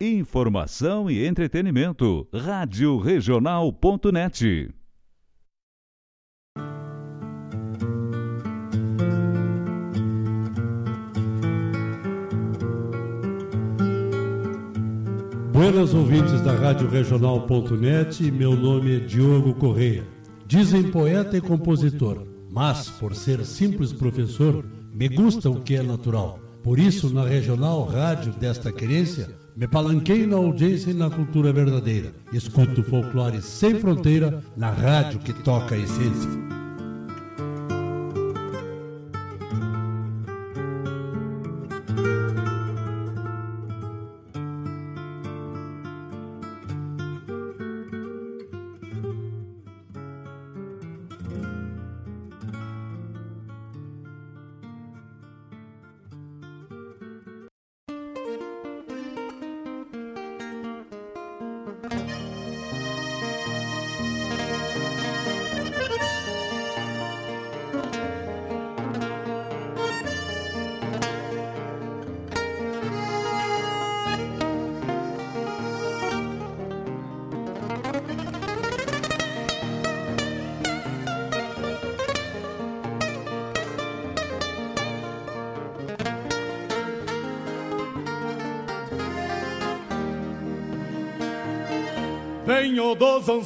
informação e entretenimento. Rádio Regional.net. Buenas ouvintes da Rádio Regional.net, meu nome é Diogo Correia. Dizem poeta e compositor, mas por ser simples professor, me gusta o que é natural. Por isso, na regional rádio desta querência, me palanquei na audiência e na cultura verdadeira. Escuto folclore sem fronteira na rádio que toca a essência.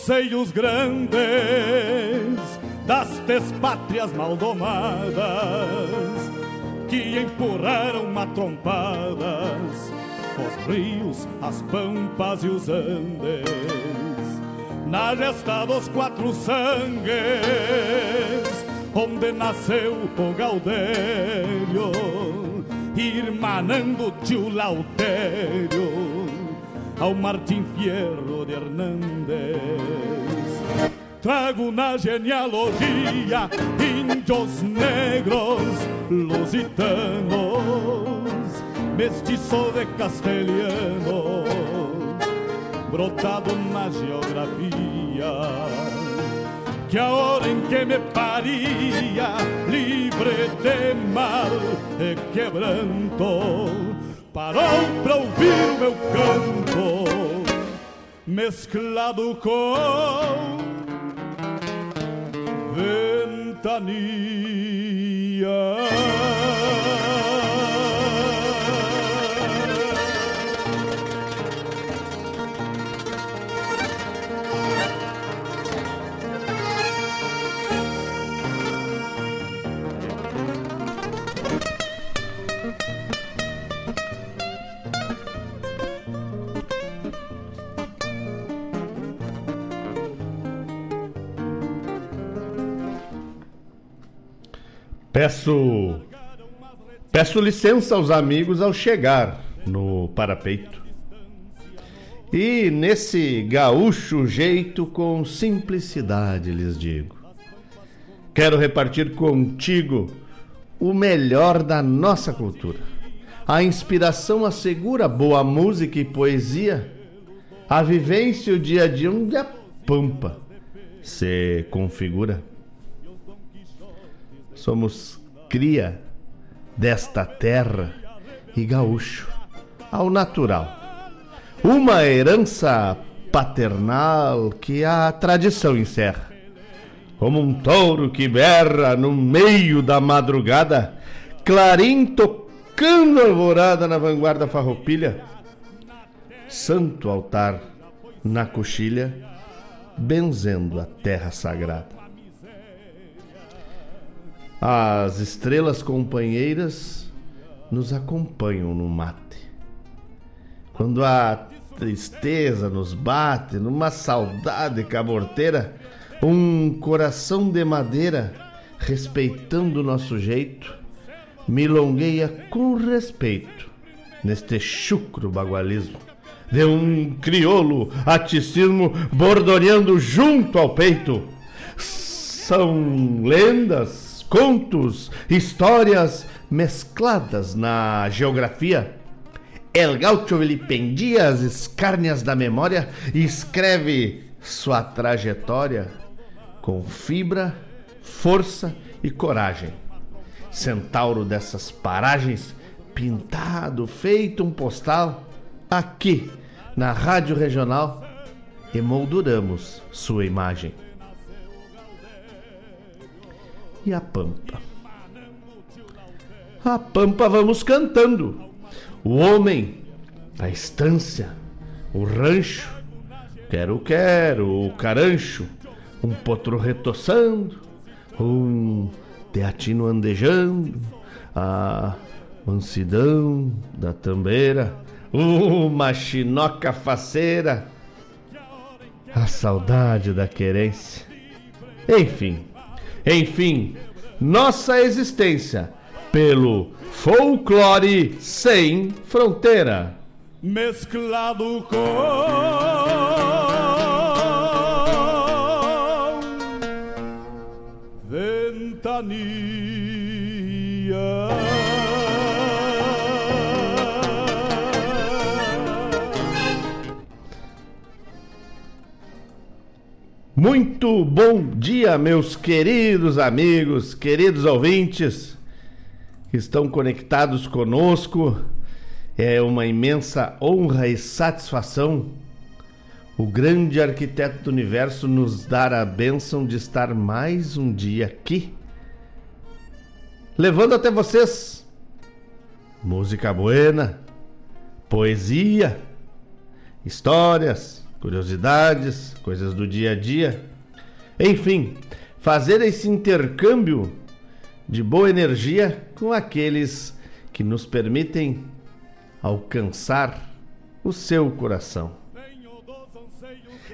Dos anseios grandes das pátrias maldomadas que empurraram matrompadas os rios, as pampas e os andes na gesta dos quatro sangues onde nasceu o Gaudério irmanando tio Lautério ao Martim Fierro de Hernández. Trago na genealogia índios negros lusitanos, mestiço de castelhano, brotado na geografia. Que a hora em que me paria, livre de mal e quebranto, parou pra ouvir o meu canto, mesclado com ventania. Peço peço licença aos amigos ao chegar no parapeito. E nesse gaúcho jeito com simplicidade lhes digo. Quero repartir contigo o melhor da nossa cultura. A inspiração assegura boa música e poesia. A vivência e o dia a dia onde a pampa se configura. Somos cria desta terra e gaúcho, ao natural. Uma herança paternal que a tradição encerra. Como um touro que berra no meio da madrugada, clarim tocando alvorada na vanguarda farroupilha, santo altar na coxilha, benzendo a terra sagrada. As estrelas companheiras nos acompanham no mate. Quando a tristeza nos bate, numa saudade caborteira, um coração de madeira, respeitando o nosso jeito, milongueia com respeito neste chucro bagualismo de um crioulo aticismo bordoneando junto ao peito. São lendas contos, histórias mescladas na geografia. El Gaucho vilipendia as escárnias da memória e escreve sua trajetória com fibra, força e coragem. Centauro dessas paragens, pintado, feito um postal, aqui na Rádio Regional emolduramos sua imagem. E a Pampa? A Pampa vamos cantando. O homem, a estância, o rancho, quero, quero, o carancho, um potro retoçando, um teatino andejando, a mansidão da tambeira, uma chinoca faceira, a saudade da querência. Enfim, enfim, nossa existência pelo folclore sem fronteira. Mesclado com ventania. Muito bom dia, meus queridos amigos, queridos ouvintes que estão conectados conosco. É uma imensa honra e satisfação o grande arquiteto do universo nos dar a bênção de estar mais um dia aqui, levando até vocês música buena, poesia, histórias curiosidades, coisas do dia a dia. Enfim, fazer esse intercâmbio de boa energia com aqueles que nos permitem alcançar o seu coração.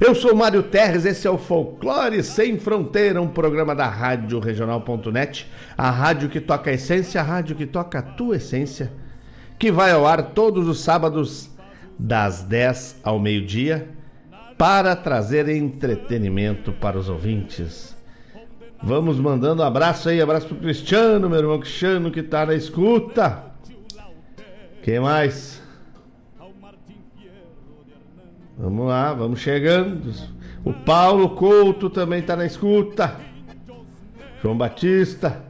Eu sou Mário Terres, esse é o Folclore Sem Fronteira, um programa da Rádio Regional.net, a rádio que toca a essência, a rádio que toca a tua essência, que vai ao ar todos os sábados das 10 ao meio-dia para trazer entretenimento para os ouvintes. Vamos mandando um abraço aí, abraço pro Cristiano, meu irmão Cristiano, que tá na escuta. Quem mais? Vamos lá, vamos chegando. O Paulo Couto também tá na escuta. João Batista.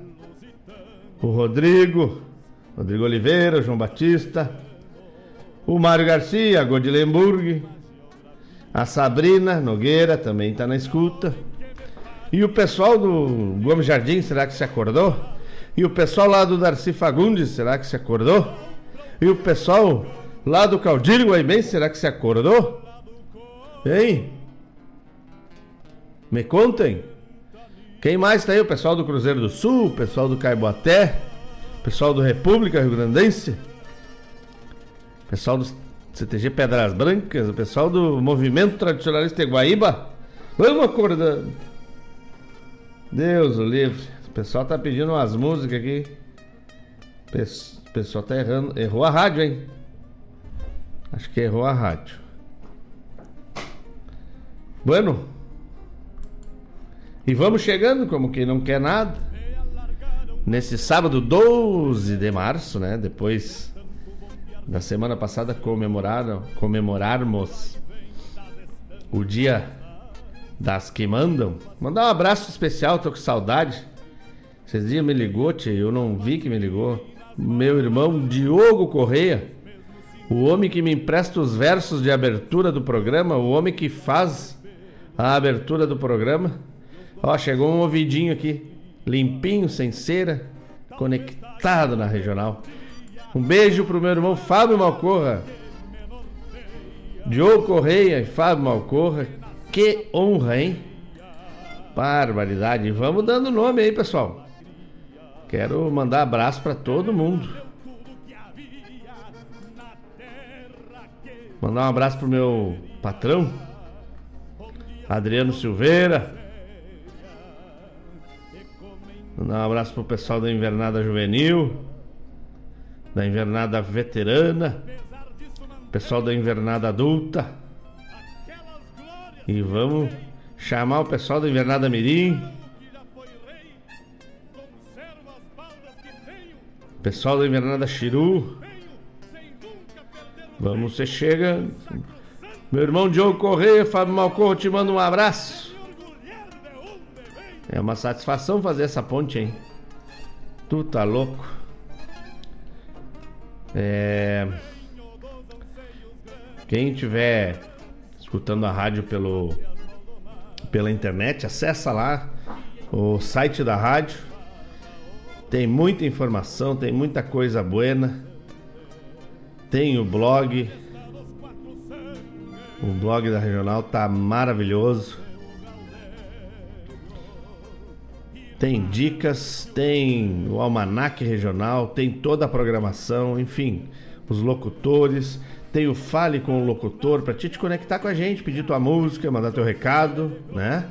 O Rodrigo. Rodrigo Oliveira, João Batista. O Mário Garcia, Godilemburg. A Sabrina Nogueira também está na escuta. E o pessoal do Gomes Jardim, será que se acordou? E o pessoal lá do Darcy Fagundes, será que se acordou? E o pessoal lá do Caudilho Guaimém, será que se acordou? Hein? Me contem. Quem mais está aí? O pessoal do Cruzeiro do Sul, o pessoal do Caiboaté, o pessoal do República Rio Grandense, o pessoal dos CTG Pedras Brancas, o pessoal do Movimento Tradicionalista Iguaíba. Vamos acordando. Deus o livre. O pessoal tá pedindo umas músicas aqui. O pessoal tá errando. Errou a rádio, hein? Acho que errou a rádio. Bueno. E vamos chegando, como quem não quer nada. Nesse sábado 12 de março, né? Depois na semana passada comemoraram, comemorarmos o dia das que mandam. Mandar um abraço especial, tô com saudade. Esses dias me ligou, tia, eu não vi que me ligou. Meu irmão Diogo Correia, o homem que me empresta os versos de abertura do programa, o homem que faz a abertura do programa. Ó, chegou um ouvidinho aqui, limpinho, sem cera, conectado na regional. Um beijo pro meu irmão Fábio Malcorra. Diogo Correia e Fábio Malcorra. Que honra, hein? Barbaridade. Vamos dando nome aí, pessoal. Quero mandar abraço para todo mundo. Mandar um abraço pro meu patrão, Adriano Silveira. Mandar um abraço pro pessoal da Invernada Juvenil da invernada veterana, pessoal da invernada adulta. E vamos chamar o pessoal da invernada mirim. Pessoal da invernada Chiru. Vamos, você chega. Meu irmão Diogo Correia, Fábio Malcorro, te manda um abraço. É uma satisfação fazer essa ponte, hein? Tu tá louco. É... Quem tiver escutando a rádio pelo pela internet, acessa lá o site da rádio. Tem muita informação, tem muita coisa buena. Tem o blog. O blog da regional tá maravilhoso. Tem dicas, tem o almanaque regional, tem toda a programação, enfim, os locutores, tem o fale com o locutor para te, te conectar com a gente, pedir tua música, mandar teu recado, né?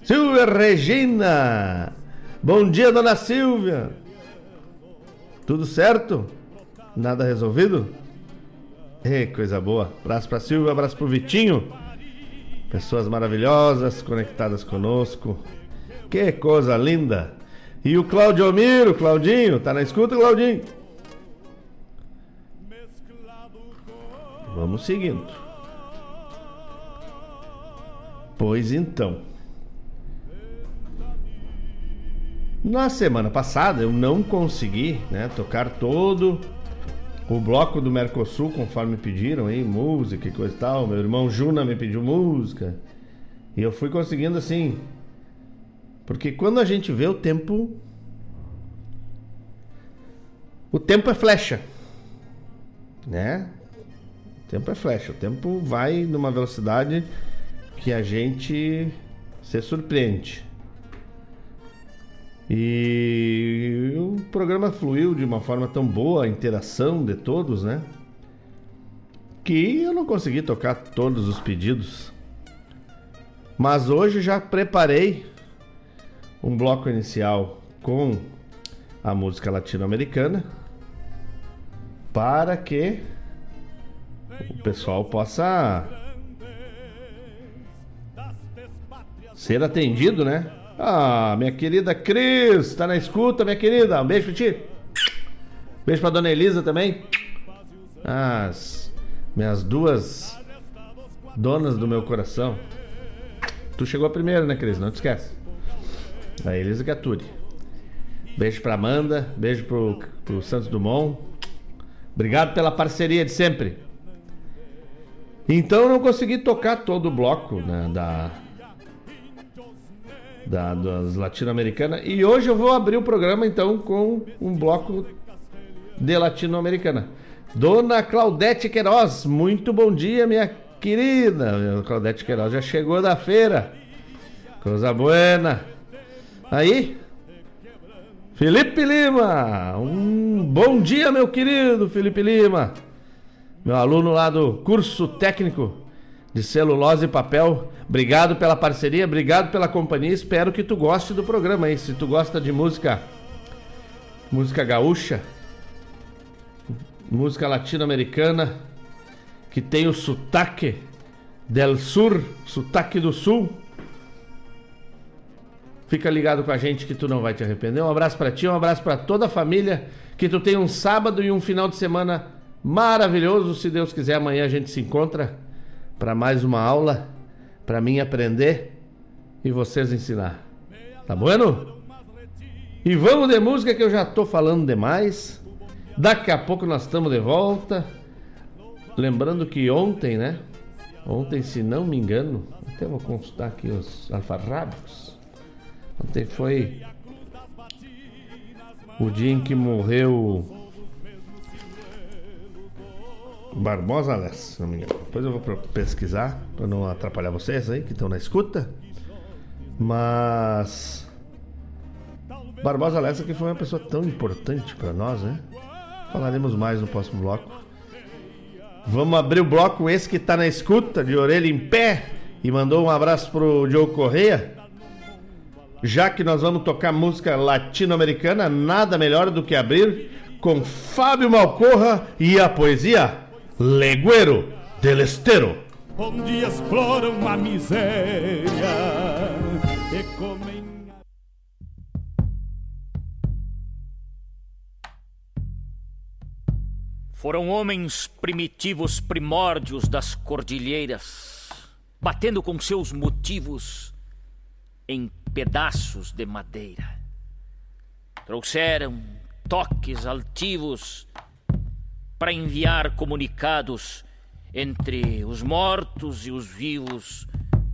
Silvia Regina! Bom dia, dona Silvia! Tudo certo? Nada resolvido? Ei, coisa boa. Abraço pra Silvia, abraço pro Vitinho. Pessoas maravilhosas conectadas conosco. Que coisa linda! E o Claudio Miro, Claudinho, tá na escuta, Claudinho? Vamos seguindo. Pois então. Na semana passada eu não consegui né, tocar todo o bloco do Mercosul, conforme pediram aí, música e coisa e tal. Meu irmão Juna me pediu música. E eu fui conseguindo assim, porque quando a gente vê o tempo. O tempo é flecha. Né? O tempo é flecha. O tempo vai numa velocidade que a gente se surpreende. E o programa fluiu de uma forma tão boa, a interação de todos, né? Que eu não consegui tocar todos os pedidos. Mas hoje já preparei um bloco inicial com a música latino-americana para que o pessoal possa ser atendido, né? Ah, minha querida Cris, tá na escuta, minha querida? Um beijo pra ti. Beijo pra dona Elisa também. As minhas duas donas do meu coração. Tu chegou primeiro, né, Cris? Não te esquece. A Elisa Gaturi. Beijo pra Amanda, beijo pro, pro Santos Dumont. Obrigado pela parceria de sempre. Então eu não consegui tocar todo o bloco né, da, da, das latino-americanas. E hoje eu vou abrir o programa então com um bloco de latino-americana. Dona Claudete Queiroz, muito bom dia, minha querida. Claudete Queiroz já chegou da feira. Coisa buena. Aí, Felipe Lima, um bom dia, meu querido Felipe Lima, meu aluno lá do curso técnico de celulose e papel. Obrigado pela parceria, obrigado pela companhia. Espero que tu goste do programa aí. Se tu gosta de música, música gaúcha, música latino-americana, que tem o sotaque del sur, sotaque do sul. Fica ligado com a gente que tu não vai te arrepender. Um abraço para ti, um abraço para toda a família. Que tu tenha um sábado e um final de semana maravilhoso. Se Deus quiser, amanhã a gente se encontra para mais uma aula, para mim aprender e vocês ensinar. Tá bueno? E vamos de música que eu já tô falando demais. Daqui a pouco nós estamos de volta. Lembrando que ontem, né? Ontem, se não me engano, até vou consultar aqui os alfarrábicos. Ontem foi o dia em que morreu Barbosa Lessa, se não me engano. Depois eu vou pesquisar para não atrapalhar vocês aí que estão na escuta. Mas Barbosa Lessa que foi uma pessoa tão importante para nós, né? Falaremos mais no próximo bloco. Vamos abrir o bloco esse que está na escuta, de orelha em pé, e mandou um abraço pro Diogo Correia. Já que nós vamos tocar música latino-americana, nada melhor do que abrir com Fábio Malcorra e a poesia Leguero del Estero. Onde exploram a miséria e comem. Foram homens primitivos primórdios das cordilheiras, batendo com seus motivos em pedaços de madeira. Trouxeram toques altivos para enviar comunicados entre os mortos e os vivos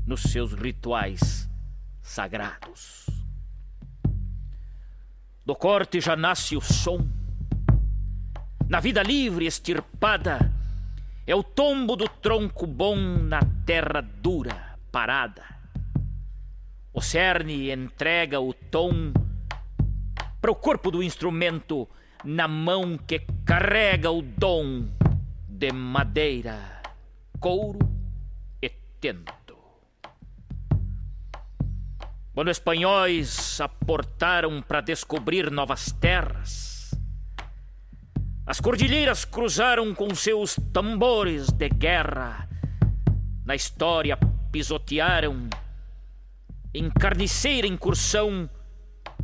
nos seus rituais sagrados. Do corte já nasce o som. Na vida livre extirpada, é o tombo do tronco bom na terra dura, parada. O cerne entrega o tom para o corpo do instrumento na mão que carrega o dom de madeira, couro e tento. Quando espanhóis aportaram para descobrir novas terras, as cordilheiras cruzaram com seus tambores de guerra. Na história pisotearam, em carniceira incursão,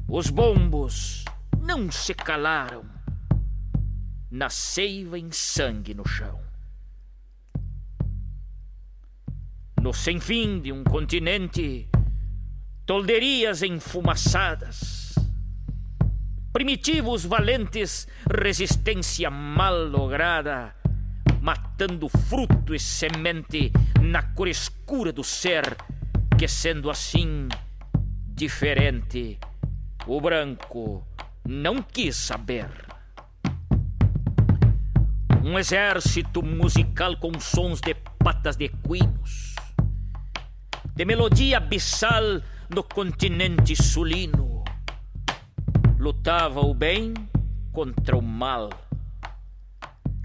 os bombos não se calaram. Na seiva em sangue no chão. No sem fim de um continente tolderias enfumaçadas, primitivos valentes, resistência mal lograda, matando fruto e semente na cor escura do ser, que sendo assim diferente, o branco não quis saber. Um exército musical com sons de patas de equinos, de melodia abissal no continente sulino. Lutava o bem contra o mal.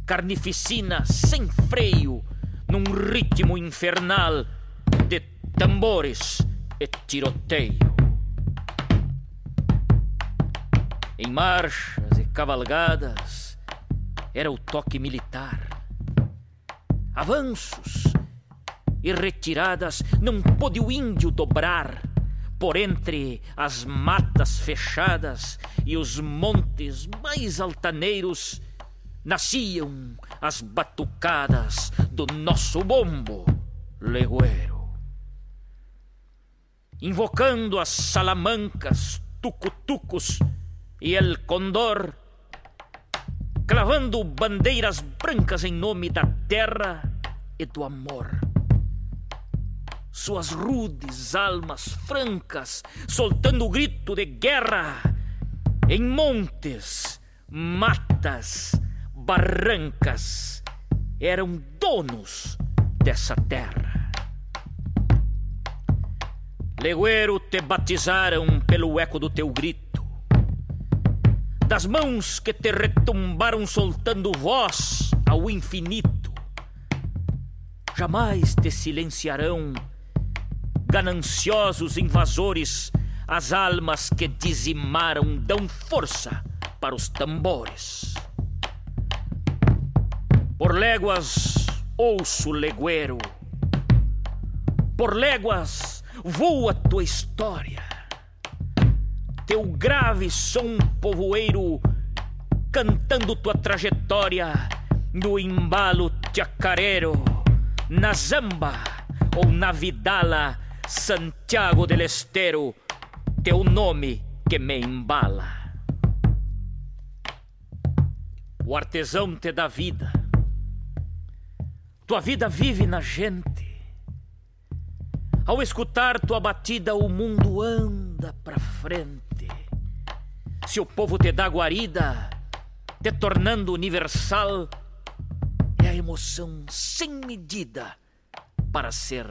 Carnificina sem freio, num ritmo infernal de tambores e tiroteio. Em marchas e cavalgadas era o toque militar. Avanços e retiradas não pôde o índio dobrar por entre as matas fechadas e os montes mais altaneiros, nasciam as batucadas do nosso bombo legueiro. Invocando as salamancas, tucutucos e el condor, clavando bandeiras brancas em nome da terra e do amor suas rudes almas francas, soltando o grito de guerra em montes, matas, barrancas, eram donos dessa terra. Legueiro te batizaram pelo eco do teu grito, das mãos que te retumbaram soltando voz ao infinito. Jamais te silenciarão gananciosos invasores, as almas que dizimaram dão força para os tambores. Por léguas ouço legueiro, por léguas voa tua história, teu grave som povoeiro cantando tua trajetória no embalo chacareiro, na zamba ou na vidala Santiago del Estero, teu nome que me embala. O artesão te dá vida, tua vida vive na gente. Ao escutar tua batida, o mundo anda pra frente. Se o povo te dá guarida, te tornando universal, é a emoção sem medida para ser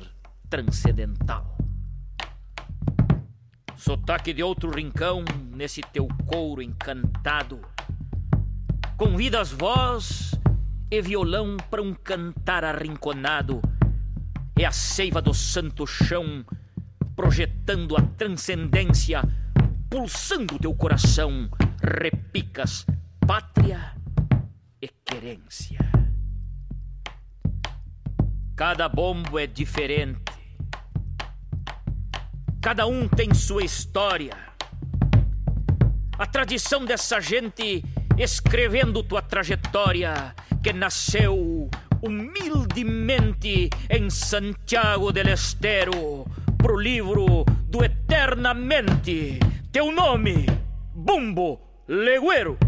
transcendental. Sotaque de outro rincão nesse teu couro encantado. Convidas voz e violão para um cantar arrinconado. É a seiva do santo chão projetando a transcendência, pulsando teu coração. Repicas pátria e querência. Cada bombo é diferente Cada um tem sua história. A tradição dessa gente escrevendo tua trajetória, que nasceu humildemente em Santiago del Estero, pro livro do Eternamente. Teu nome, Bumbo Leguero.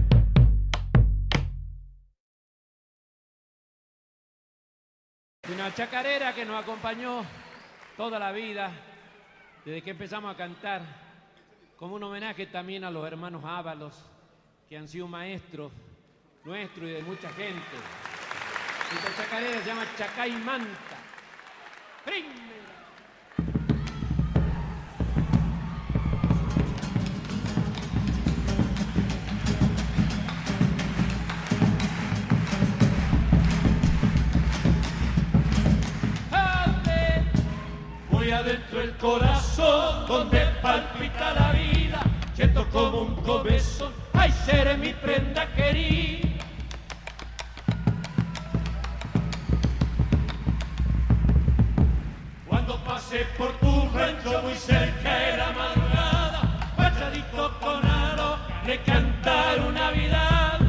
Una chacarera que nos acompañó toda la vida, desde que empezamos a cantar, como un homenaje también a los hermanos Ábalos, que han sido maestros nuestros y de mucha gente. Esta chacarera se llama Chacay Manta. Voy adentro el corazón donde palpita la vida, siento como un comezón, ay seré mi prenda querida. Pasé por tu rancho muy cerca de la madrugada, machadito con aro, le cantaron Navidad.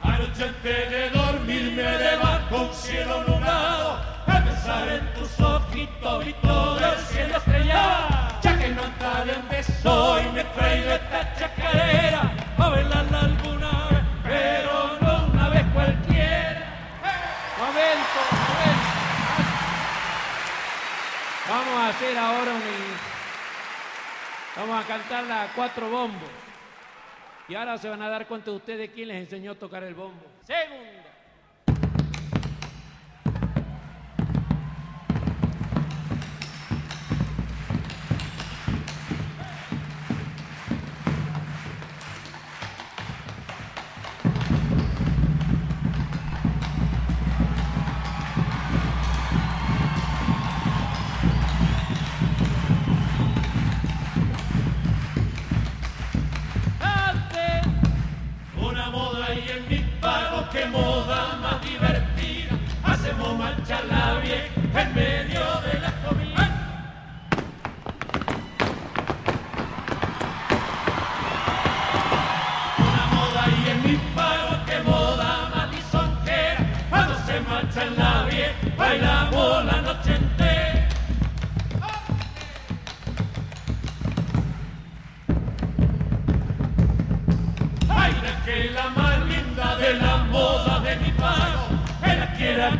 Anoche antes de dormirme debajo un cielo nublado, a pensar en tus ojitos y todo el cielo estrellado. Ya que no de donde soy, me traigo esta chacarera Vamos a hacer ahora un... Vamos a cantar la cuatro bombos. Y ahora se van a dar cuenta de ustedes quién les enseñó a tocar el bombo. Segunda.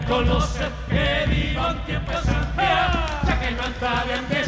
Quiera conocer, que viva un tiempo en Santiago, ya que no anda de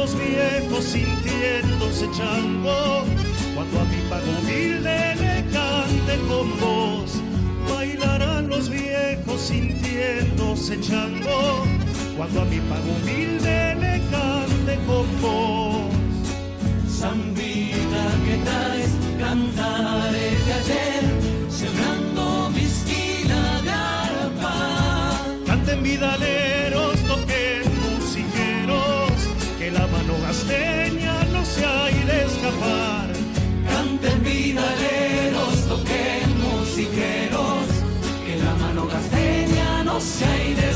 los viejos sintiéndose chango, cuando a mi pago humilde le cante con voz. Bailarán los viejos sintiéndose chango, cuando a mi pago humilde le cante con voz. Zambita que traes, cantares de ayer, sembrando mi esquina de arpa. Canten vidaleros, se ha de.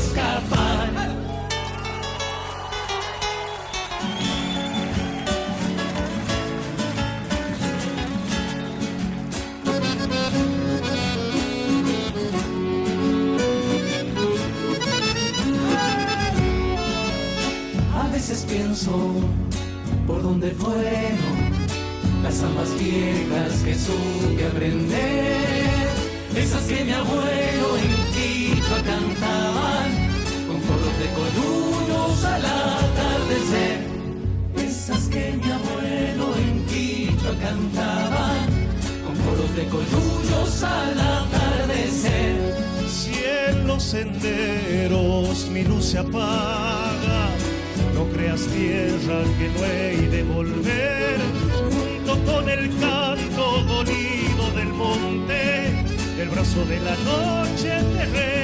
A veces pienso por dónde fueron las zambas viejas que supe aprender, esas que mi abuelo Quito cantaban con coros de colullos al atardecer, esas que mi abuelo en Quichua cantaba, con coros de colullos al atardecer. Si en los senderos mi luz se apaga, no creas tierra que no he de volver, junto con el canto dolido del monte, el brazo de la noche te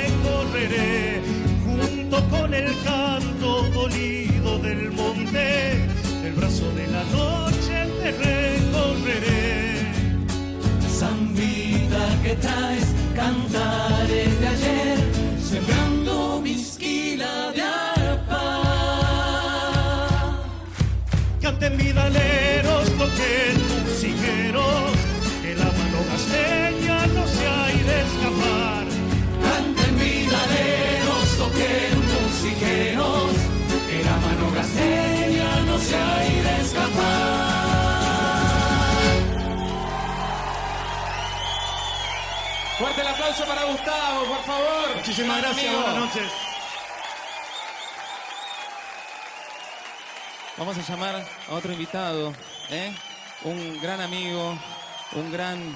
junto con el canto dolido del monte, el brazo de la noche te recorreré. Zambita que traes cantares de ayer, sembrando mi esquila de arpa. Canten vidaleros, toquen musiqueros, que la mano gasteña se ha de escapar. Fuerte el aplauso para Gustavo, por favor. Muchísimas gracias, amigo. buenas noches. Vamos a llamar a otro invitado, ¿eh? un gran amigo, un gran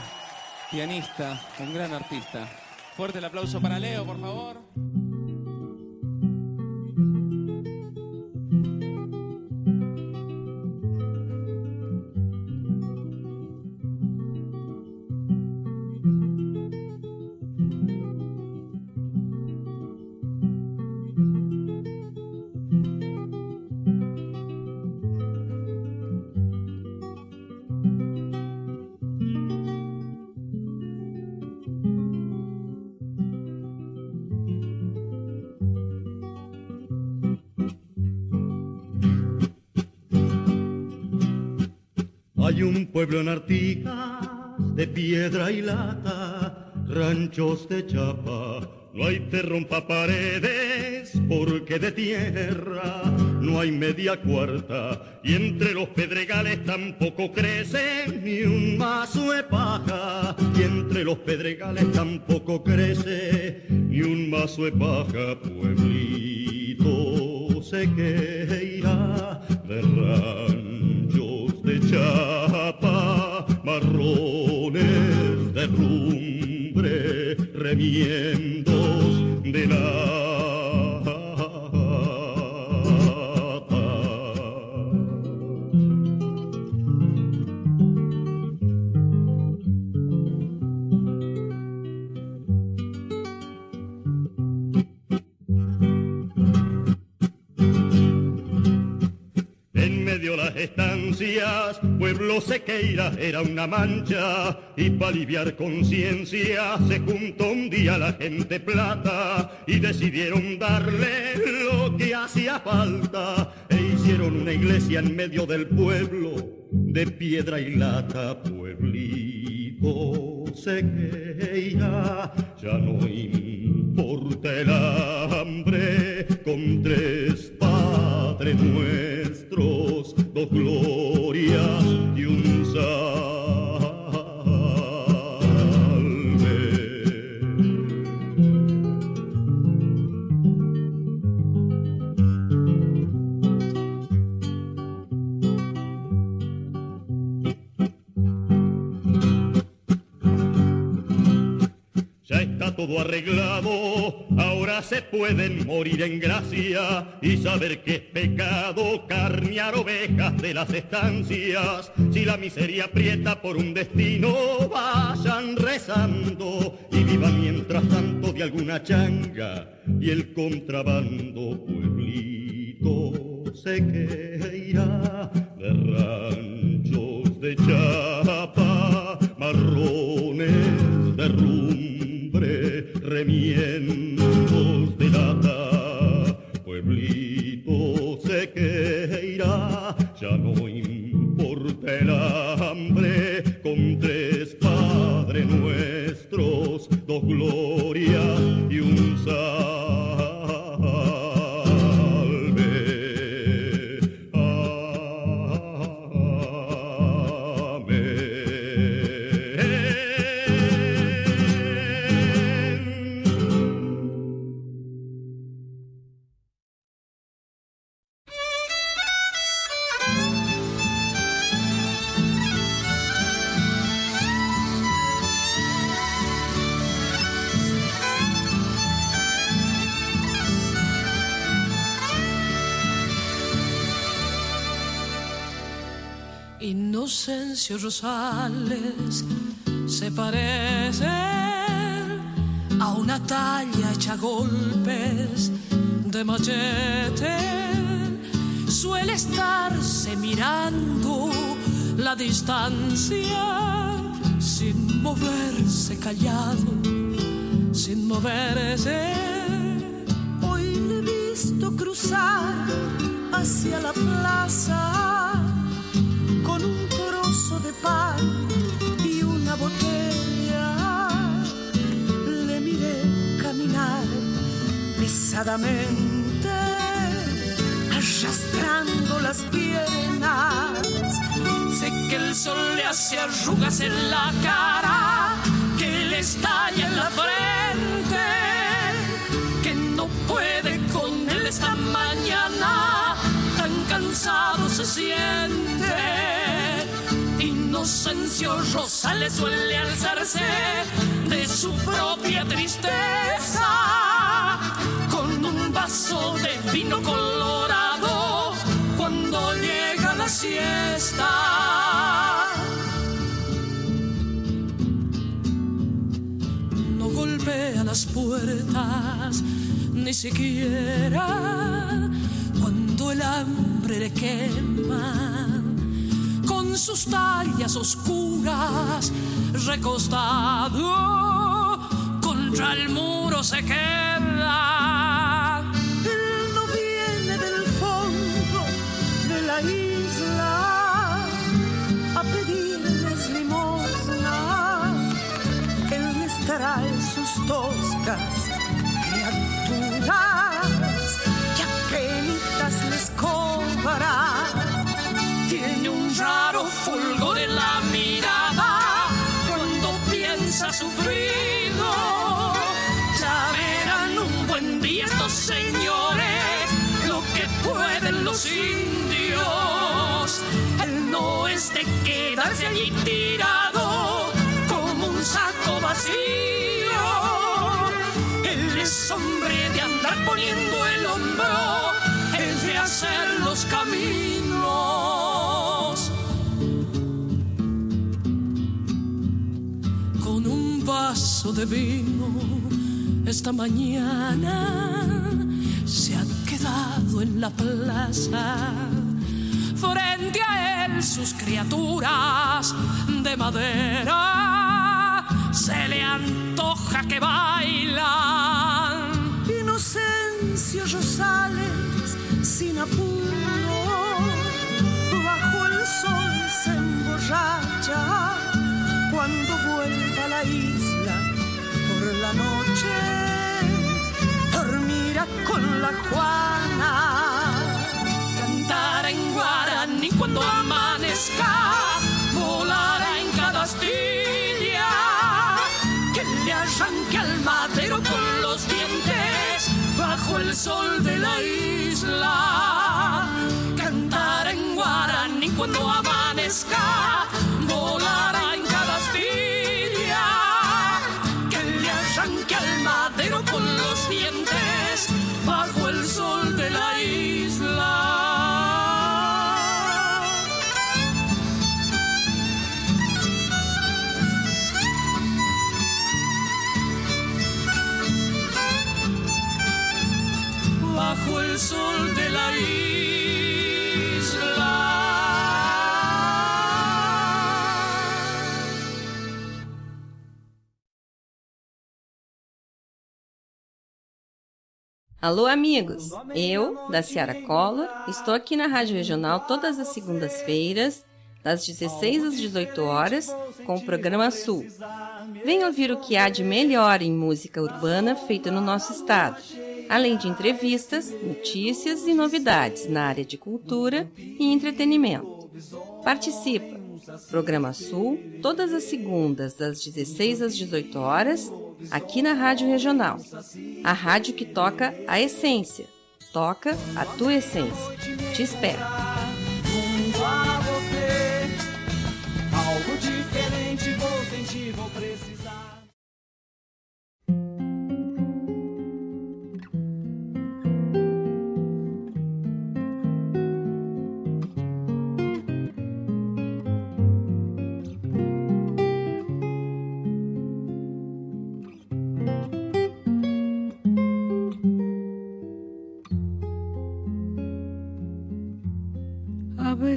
pianista, un gran artista. Fuerte el aplauso para Leo, por favor. De piedra y lata, ranchos de chapa. No hay te rompa paredes porque de tierra no hay media cuarta. Y entre los pedregales tampoco crece ni un mazo de paja. Y entre los pedregales tampoco crece ni un mazo de paja. Pueblito se queira de ranchos de chapa, marrones de rumbre, remiendos de lata. Pueblo sequeira era una mancha y para aliviar conciencia se juntó un día la gente plata y decidieron darle lo que hacía falta e hicieron una iglesia en medio del pueblo de piedra y lata, pueblito sequeira, ya no importa el hambre con tres Padres nuestros, dos ahora se pueden morir en gracia y saber que es pecado carnear ovejas de las estancias. Si la miseria aprieta por un destino, vayan rezando y vivan mientras tanto de alguna changa y el contrabando pueblito se queira de ranchos de chapa, marrones de rumbre, remiendos de lata, pueblito se queira, ya no importa el hambre, con tres padres nuestros, dos glorias y un salve. Rosales se parece a una talla hecha golpes de machete. Suele estarse mirando la distancia sin moverse callado, sin moverse. Hoy le he visto cruzar hacia la plaza con un trozo de pan y una botella. Le miré caminar pesadamente, arrastrando las piernas. Sé que el sol le hace arrugas en la cara, que le estalla en la frente, que no puede con él esta mañana, tan cansado se siente. Inocencio Rosales suele alzarse de su propia tristeza con un vaso de vino colorado cuando llega la siesta. No golpea las puertas, ni siquiera cuando el hambre le quema. Sus tallas oscuras, recostado contra el muro se queda. Quedarse allí tirado como un saco vacío. Él es hombre de andar poniendo el hombro, es de hacer los caminos. Con un vaso de vino esta mañana se ha quedado en la plaza. Frente a él sus criaturas de madera se le antoja que bailan. Inocencio Rosales sin apuro, bajo el sol se emborracha cuando vuelva a la isla por la noche, dormirá con la Juana. Cuando amanezca, volará en cada astilla, que le arranque al madero con los dientes bajo el sol de la isla. Cantará en guaraní cuando amanezca, De la isla. Alô, amigos! Eu, da Ciara Collor, estou aqui na Rádio Regional todas as segundas-feiras, das 16 às 18 horas, com o programa Sul. Venha ouvir o que há de melhor em música urbana feita no nosso estado, além de entrevistas, notícias e novidades na área de cultura e entretenimento. Participa! Programa Sul, todas as segundas, das 16 às 18 horas, aqui na Rádio Regional. A rádio que toca a essência. Toca a tua essência. Te espero.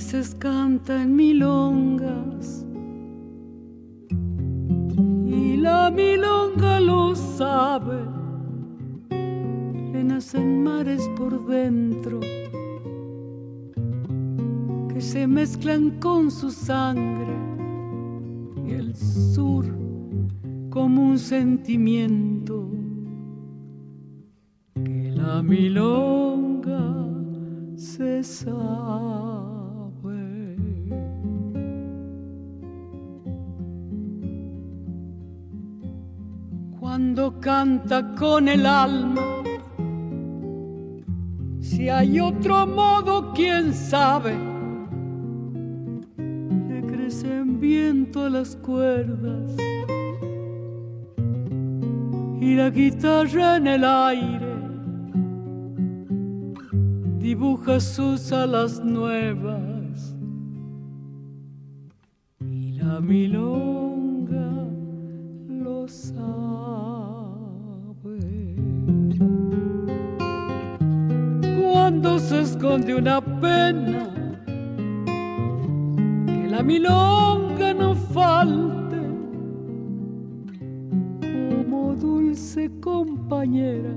A veces canta en milongas y la milonga lo sabe. Le nacen mares por dentro que se mezclan con su sangre y el sur como un sentimiento que la milonga se sabe. Cuando canta con el alma, si hay otro modo, quién sabe, le crecen viento a las cuerdas y la guitarra en el aire dibuja sus alas nuevas. Y la milonga lo sabe. Se esconde una pena, que la milonga no falte como dulce compañera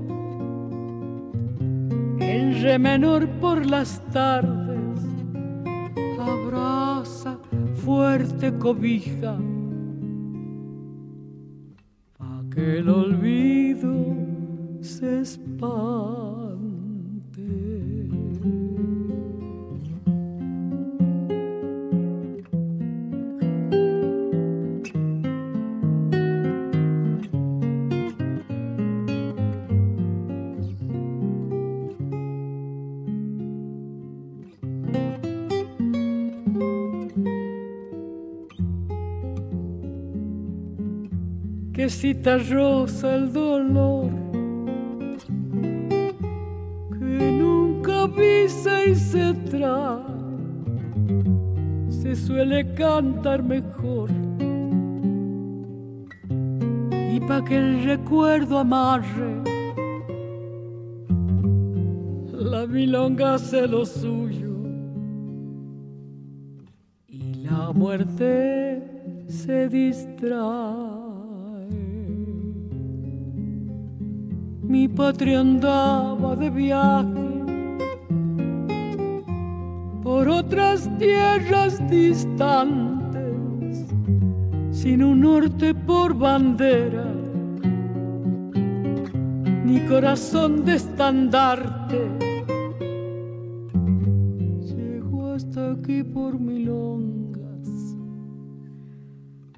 en re menor por las tardes, abraza fuerte cobija, pa' que el olvido se espante. Que cita rosa el dolor, que nunca avisa y se trae, se suele cantar mejor. Y pa' que el recuerdo amarre, la milonga hace lo suyo y la muerte se distrae. Mi patria andaba de viaje por otras tierras distantes, sin un norte por bandera, ni corazón de estandarte. Llegó hasta aquí por milongas,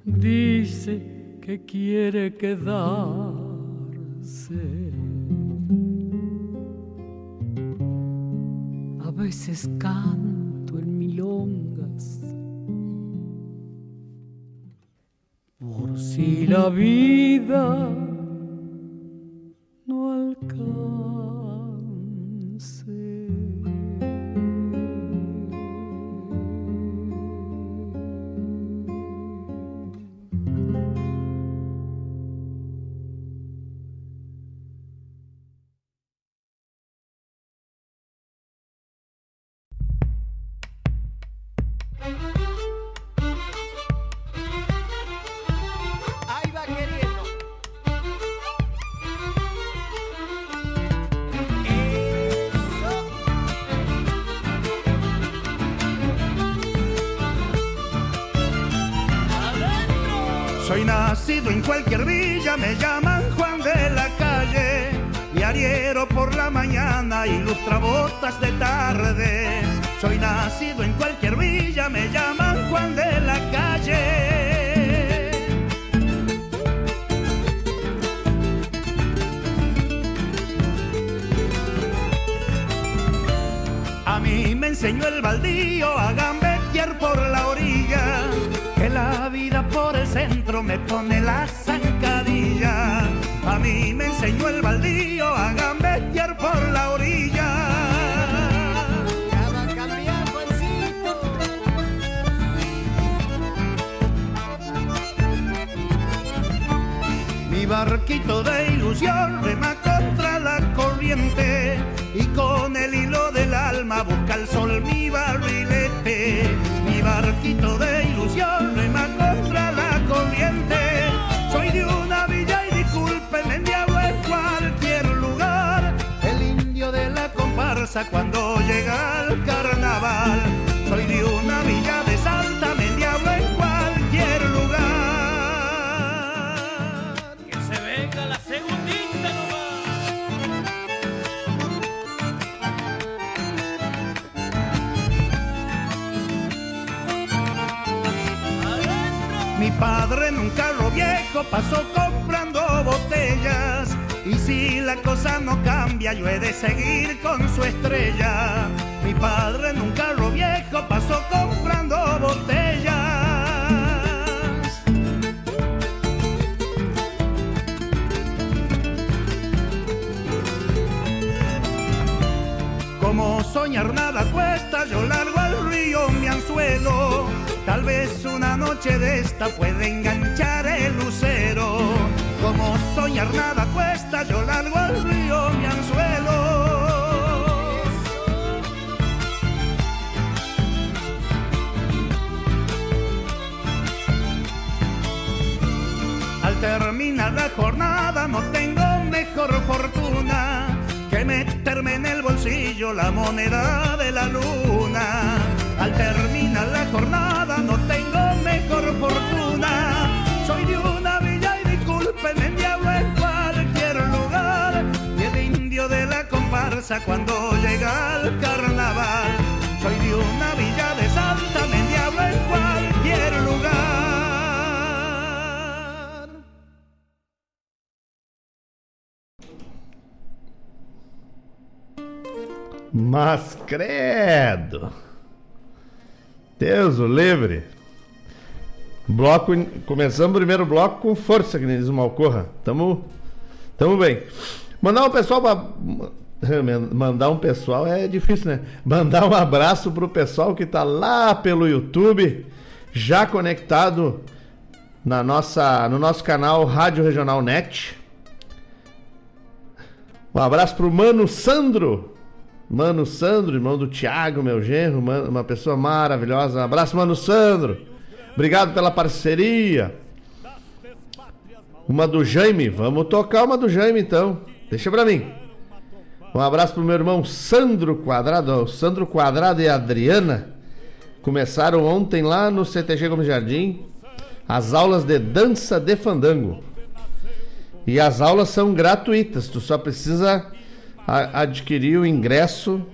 dice que quiere quedarse. A veces canto en milongas. Por si la vida no alcance. Villa, me llaman Juan de la calle. Y ariero por la mañana, ilustra botas de tarde. Soy nacido en cualquier villa, me llaman Juan de la calle. A mí me enseñó el baldío a gambetear por la orilla. Que la vida por el centro me pone la zancadilla. A mí me enseñó el baldío a gambetear por la orilla. Mi barquito de ilusión rema contra la corriente y con el hilo del alma busca el sol mi barrilete. Mi cuando llega el carnaval. Soy de una villa de Santa, me diablo en cualquier lugar. Que se venga la segundita nomás. Mi padre en un carro viejo pasó con si la cosa no cambia, yo he de seguir con su estrella. Mi padre en un carro viejo pasó comprando botellas. Como soñar nada cuesta, yo largo al río mi anzuelo. Tal vez una noche de esta puede enganchar el lucero. Como soñar nada cuesta, yo largo al río mi anzuelo. Al terminar la jornada no tengo mejor fortuna que meterme en el bolsillo la moneda de la luna. Al terminar la jornada no tengo mejor fortuna. Soy de villa discúlpenme, diablo en cualquier lugar. Y el indio de la comparsa cuando llega al carnaval. Soy de una villa de Santa Mendiablo en cualquier lugar. Mas credo. Deus o livre. Bloco, começamos o primeiro bloco com força, que nem diz o Malcorra. Tamo, tamo bem. Mandar um pessoal pra, mandar um pessoal é difícil, né? Mandar um abraço pro pessoal que tá lá pelo YouTube, já conectado na nossa, no nosso canal Rádio Regional Net. Um abraço pro Mano Sandro, Mano Sandro, irmão do Thiago, meu genro, uma pessoa maravilhosa. Um abraço, Mano Sandro. Obrigado pela parceria. Uma do Jaime, vamos tocar uma do Jaime então. Deixa pra mim. Um abraço pro meu irmão Sandro Quadrado, Sandro Quadrado e Adriana. Começaram ontem lá no CTG Gomes Jardim as aulas de dança de fandango. E as aulas são gratuitas, tu só precisa adquirir o ingresso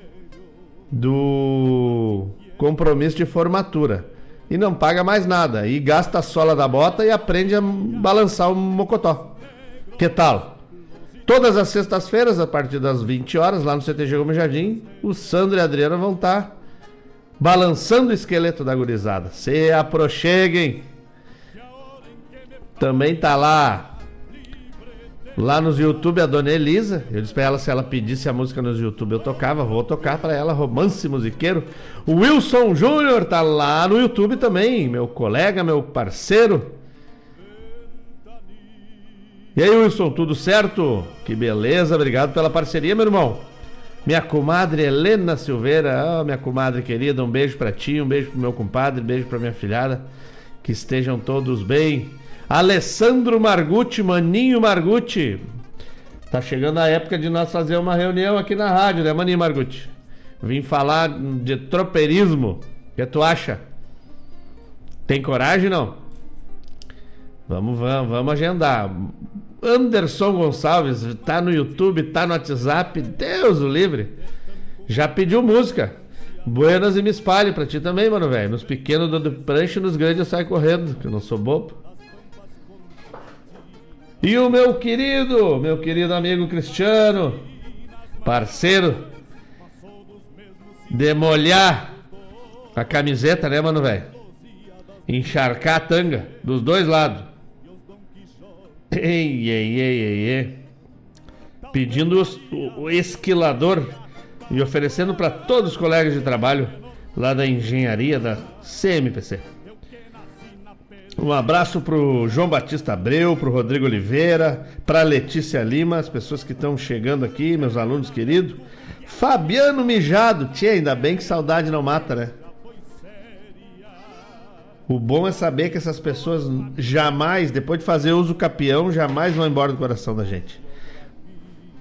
do compromisso de formatura. E não paga mais nada. E gasta a sola da bota e aprende a balançar o mocotó. Que tal? Todas as sextas-feiras, a partir das 20 horas, lá no CTG Gomes Jardim, o Sandro e a Adriana vão estar balançando o esqueleto da gurizada. Se aproxeguem. Também tá lá Lá nos YouTube, a dona Elisa, eu disse pra ela se ela pedisse a música nos YouTube, eu tocava, vou tocar para ela, romance musiqueiro. O Wilson Júnior tá lá no YouTube também, meu colega, meu parceiro. E aí, Wilson, tudo certo? Que beleza, obrigado pela parceria, meu irmão. Minha comadre Helena Silveira, oh, minha comadre querida, um beijo para ti, um beijo pro meu compadre, um beijo pra minha filhada. Que estejam todos bem. Alessandro Margutti, Maninho Margutti. Tá chegando a época de nós fazer uma reunião aqui na rádio, né, Maninho Margutti? Vim falar de tropeirismo. O que tu acha? Tem coragem não? Vamos, vamos, vamos agendar. Anderson Gonçalves, tá no YouTube, tá no WhatsApp, Deus o livre. Já pediu música. Buenas e me espalhe pra ti também, mano, velho. Nos pequenos do prancha e nos grandes eu saio correndo, que eu não sou bobo. E o meu querido, meu querido amigo Cristiano, parceiro, de molhar a camiseta, né, mano, velho? Encharcar a tanga dos dois lados. Ei, ei, ei, ei, ei. Pedindo o esquilador e oferecendo para todos os colegas de trabalho lá da engenharia da CMPC. Um abraço pro João Batista Abreu, pro Rodrigo Oliveira, pra Letícia Lima, as pessoas que estão chegando aqui, meus alunos queridos. Fabiano Mijado, tia, ainda bem que saudade não mata, né? O bom é saber que essas pessoas jamais, depois de fazer uso capião, jamais vão embora do coração da gente.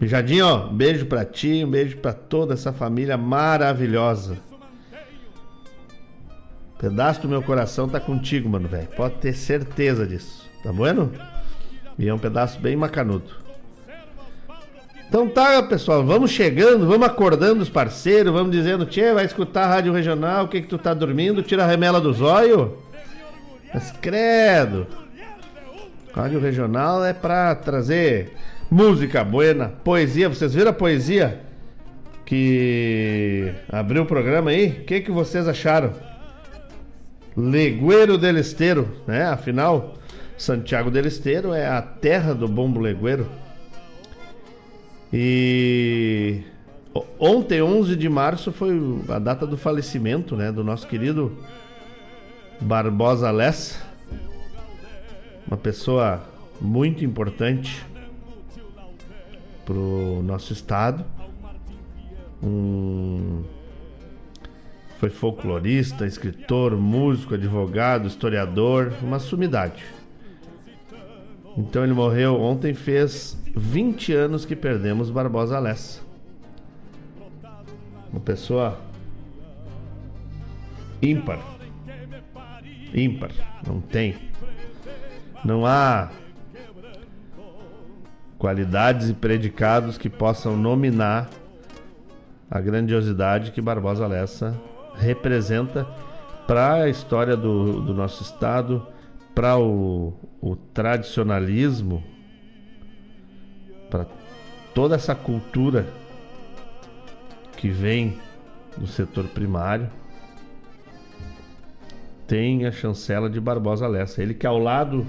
Mijadinho, ó, beijo pra ti, um beijo pra toda essa família maravilhosa. Pedaço do meu coração tá contigo, mano, velho. Pode ter certeza disso. Tá bueno? E é um pedaço bem macanudo. Então tá, pessoal, vamos chegando, vamos acordando os parceiros, vamos dizendo, tchê, vai escutar a Rádio Regional, o que que tu tá dormindo? Tira a remela do zóio. Mas credo. Rádio Regional é pra trazer música buena, poesia. Vocês viram a poesia que abriu o programa aí? O que, que vocês acharam? Legueiro del Esteiro, né? Afinal, Santiago del Esteiro é a terra do bombo legueiro. E ontem, 11 de março, foi a data do falecimento, né, do nosso querido Barbosa Lessa. Uma pessoa muito importante pro nosso estado. Um foi folclorista, escritor, músico, advogado, historiador, uma sumidade. Então ele morreu ontem, fez 20 anos que perdemos Barbosa Lessa. Uma pessoa ímpar. Ímpar, não tem. Não há qualidades e predicados que possam nominar a grandiosidade que Barbosa Lessa representa para a história do, do nosso estado, para o, o tradicionalismo, para toda essa cultura que vem do setor primário, tem a chancela de Barbosa Lessa. Ele que ao lado,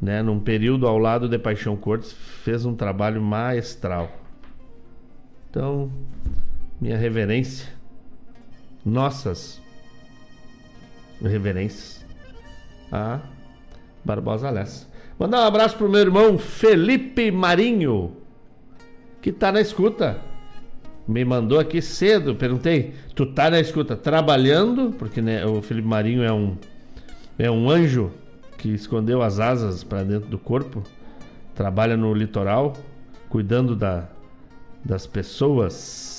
né, num período ao lado de Paixão Cortes, fez um trabalho maestral. Então, minha reverência, nossas reverências a Barbosa Lessa. Mandar um abraço pro meu irmão Felipe Marinho, que tá na escuta. Me mandou aqui cedo, perguntei, tu tá na escuta trabalhando? Porque né, o Felipe Marinho é um é um anjo que escondeu as asas para dentro do corpo, trabalha no litoral, cuidando da, das pessoas.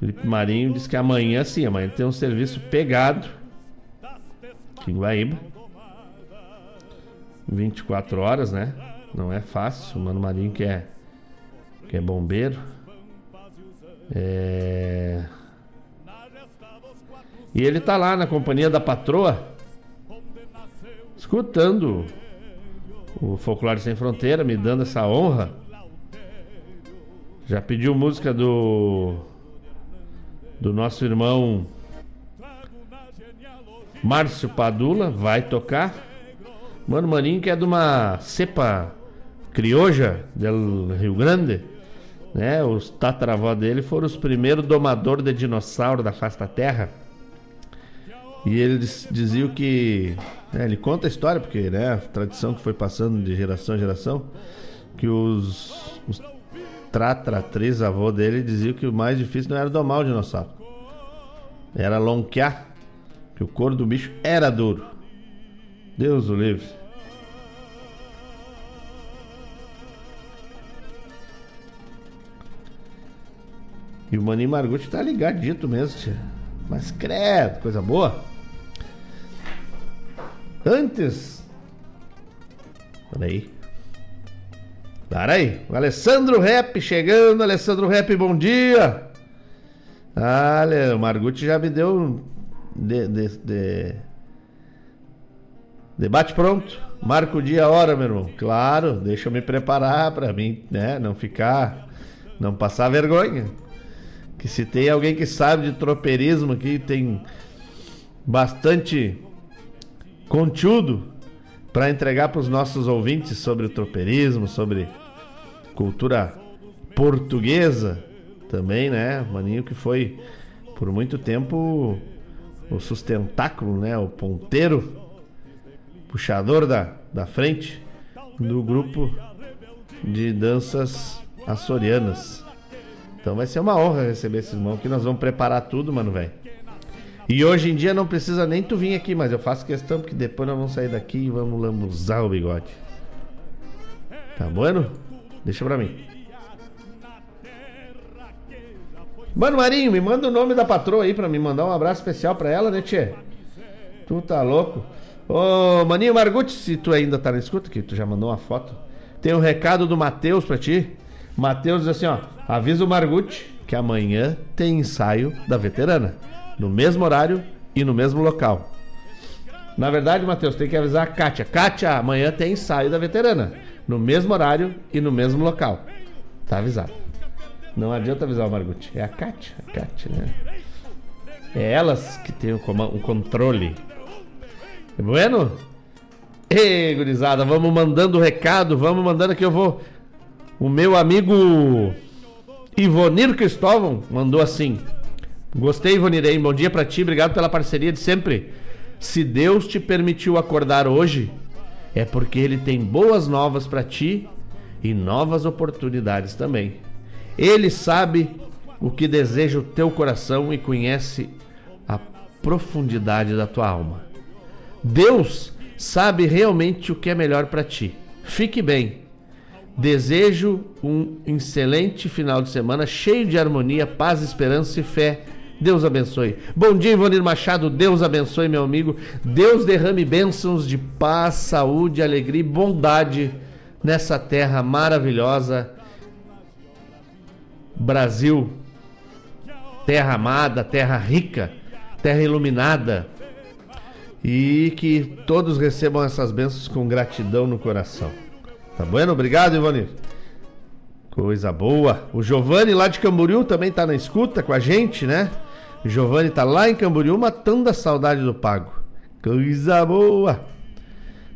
Felipe Marinho diz que amanhã sim, amanhã tem um serviço pegado aqui em Guaíba. 24 horas, né? Não é fácil. O Mano Marinho que é, que é bombeiro. É... E ele tá lá na companhia da patroa, escutando o Folclore Sem Fronteira, me dando essa honra. Já pediu música do do nosso irmão Márcio Padula, vai tocar. Mano Maninho que é de uma cepa crioja do Rio Grande, né? Os tataravó dele foram os primeiros domadores de dinossauro da face da terra. E eles diziam que. né, ele conta a história, porque né, a tradição que foi passando de geração em geração, que os, os tratra-três avô dele diziam que o mais difícil não era domar o dinossauro, era lonquear, que o couro do bicho era duro. Deus o livre. E o Maninho Margutti tá ligadito mesmo, tia. Mas credo, coisa boa. Antes. Peraí. Peraí. O Alessandro Rap chegando. Alessandro Rap, bom dia. Olha, o Margutti já me deu. De, de, de- Debate pronto. Marca o dia, a hora, meu irmão. Claro, deixa eu me preparar pra mim, né? Não ficar. Não passar vergonha. Que se tem alguém que sabe de tropeirismo aqui, tem bastante conteúdo para entregar para os nossos ouvintes sobre o tropeirismo, sobre cultura portuguesa também, né? Maninho que foi por muito tempo o sustentáculo, né? O ponteiro, puxador da, da frente do grupo de danças açorianas. Então vai ser uma honra receber esses irmãos que nós vamos preparar tudo, mano, velho. E hoje em dia não precisa nem tu vir aqui, mas eu faço questão porque depois nós vamos sair daqui e vamos lambuzar o bigode. Tá bueno? Deixa pra mim. Mano Marinho, me manda o nome da patroa aí pra me mandar um abraço especial pra ela, né, tchê? Tu tá louco? Ô, Maninho Margutti, se tu ainda tá na escuta, que tu já mandou uma foto, tem um recado do Matheus pra ti. Matheus diz assim, ó, avisa o Margutti que amanhã tem ensaio da veterana, no mesmo horário e no mesmo local. Na verdade, Matheus, tem que avisar a Kátia. Kátia, amanhã tem ensaio da veterana. No mesmo horário e no mesmo local. Tá avisado. Não adianta avisar o Margutti. É a Kátia. A Kátia, né? É elas que coma- o controle. É bueno? Ei, gurizada, vamos mandando o recado, vamos mandando que eu vou. O meu amigo Ivonir Cristóvão mandou assim. Gostei, Ivonirei. Bom dia pra ti, obrigado pela parceria de sempre. Se Deus te permitiu acordar hoje, é porque Ele tem boas novas pra ti e novas oportunidades também. Ele sabe o que deseja o teu coração e conhece a profundidade da tua alma. Deus sabe realmente o que é melhor para ti. Fique bem. Desejo um excelente final de semana cheio de harmonia, paz, esperança e fé. Deus abençoe. Bom dia, Ivonir Machado. Deus abençoe, meu amigo. Deus derrame bênçãos de paz, saúde, alegria e bondade nessa terra maravilhosa. Brasil, terra amada, terra rica, terra iluminada. E que todos recebam essas bênçãos com gratidão no coração. Tá bueno? Obrigado, Ivonir. Coisa boa. O Giovanni lá de Camboriú também tá na escuta com a gente, né? Giovanni tá lá em Camboriú matando a saudade do pago. Coisa boa.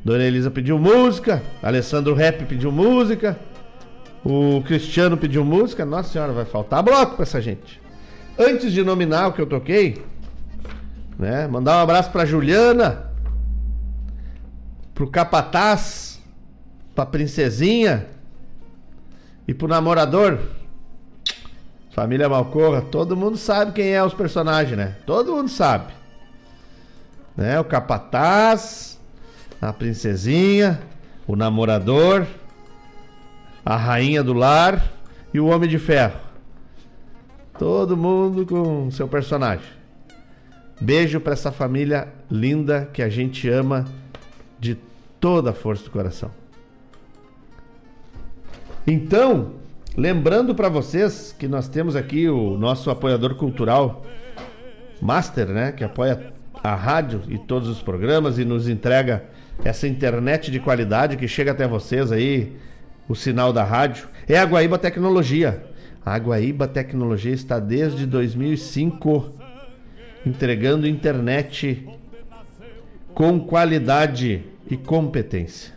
Dona Elisa pediu música. Alessandro Rap pediu música. O Cristiano pediu música. Nossa senhora, vai faltar bloco pra essa gente. Antes de nominar o que eu toquei, né? Mandar um abraço pra Juliana, pro Capataz, pra Princesinha e pro namorador. Família Malcorra, todo mundo sabe quem é os personagens, né? Todo mundo sabe. Né? O Capataz, a Princesinha, o namorador, a rainha do lar e o Homem de Ferro. Todo mundo com seu personagem. Beijo para essa família linda que a gente ama de toda a força do coração. Então, lembrando para vocês que nós temos aqui o nosso apoiador cultural Master, né, que apoia a rádio e todos os programas e nos entrega essa internet de qualidade que chega até vocês aí, o sinal da rádio, é a Guaíba Tecnologia. A Guaíba Tecnologia está desde 2005 entregando internet com qualidade e competência.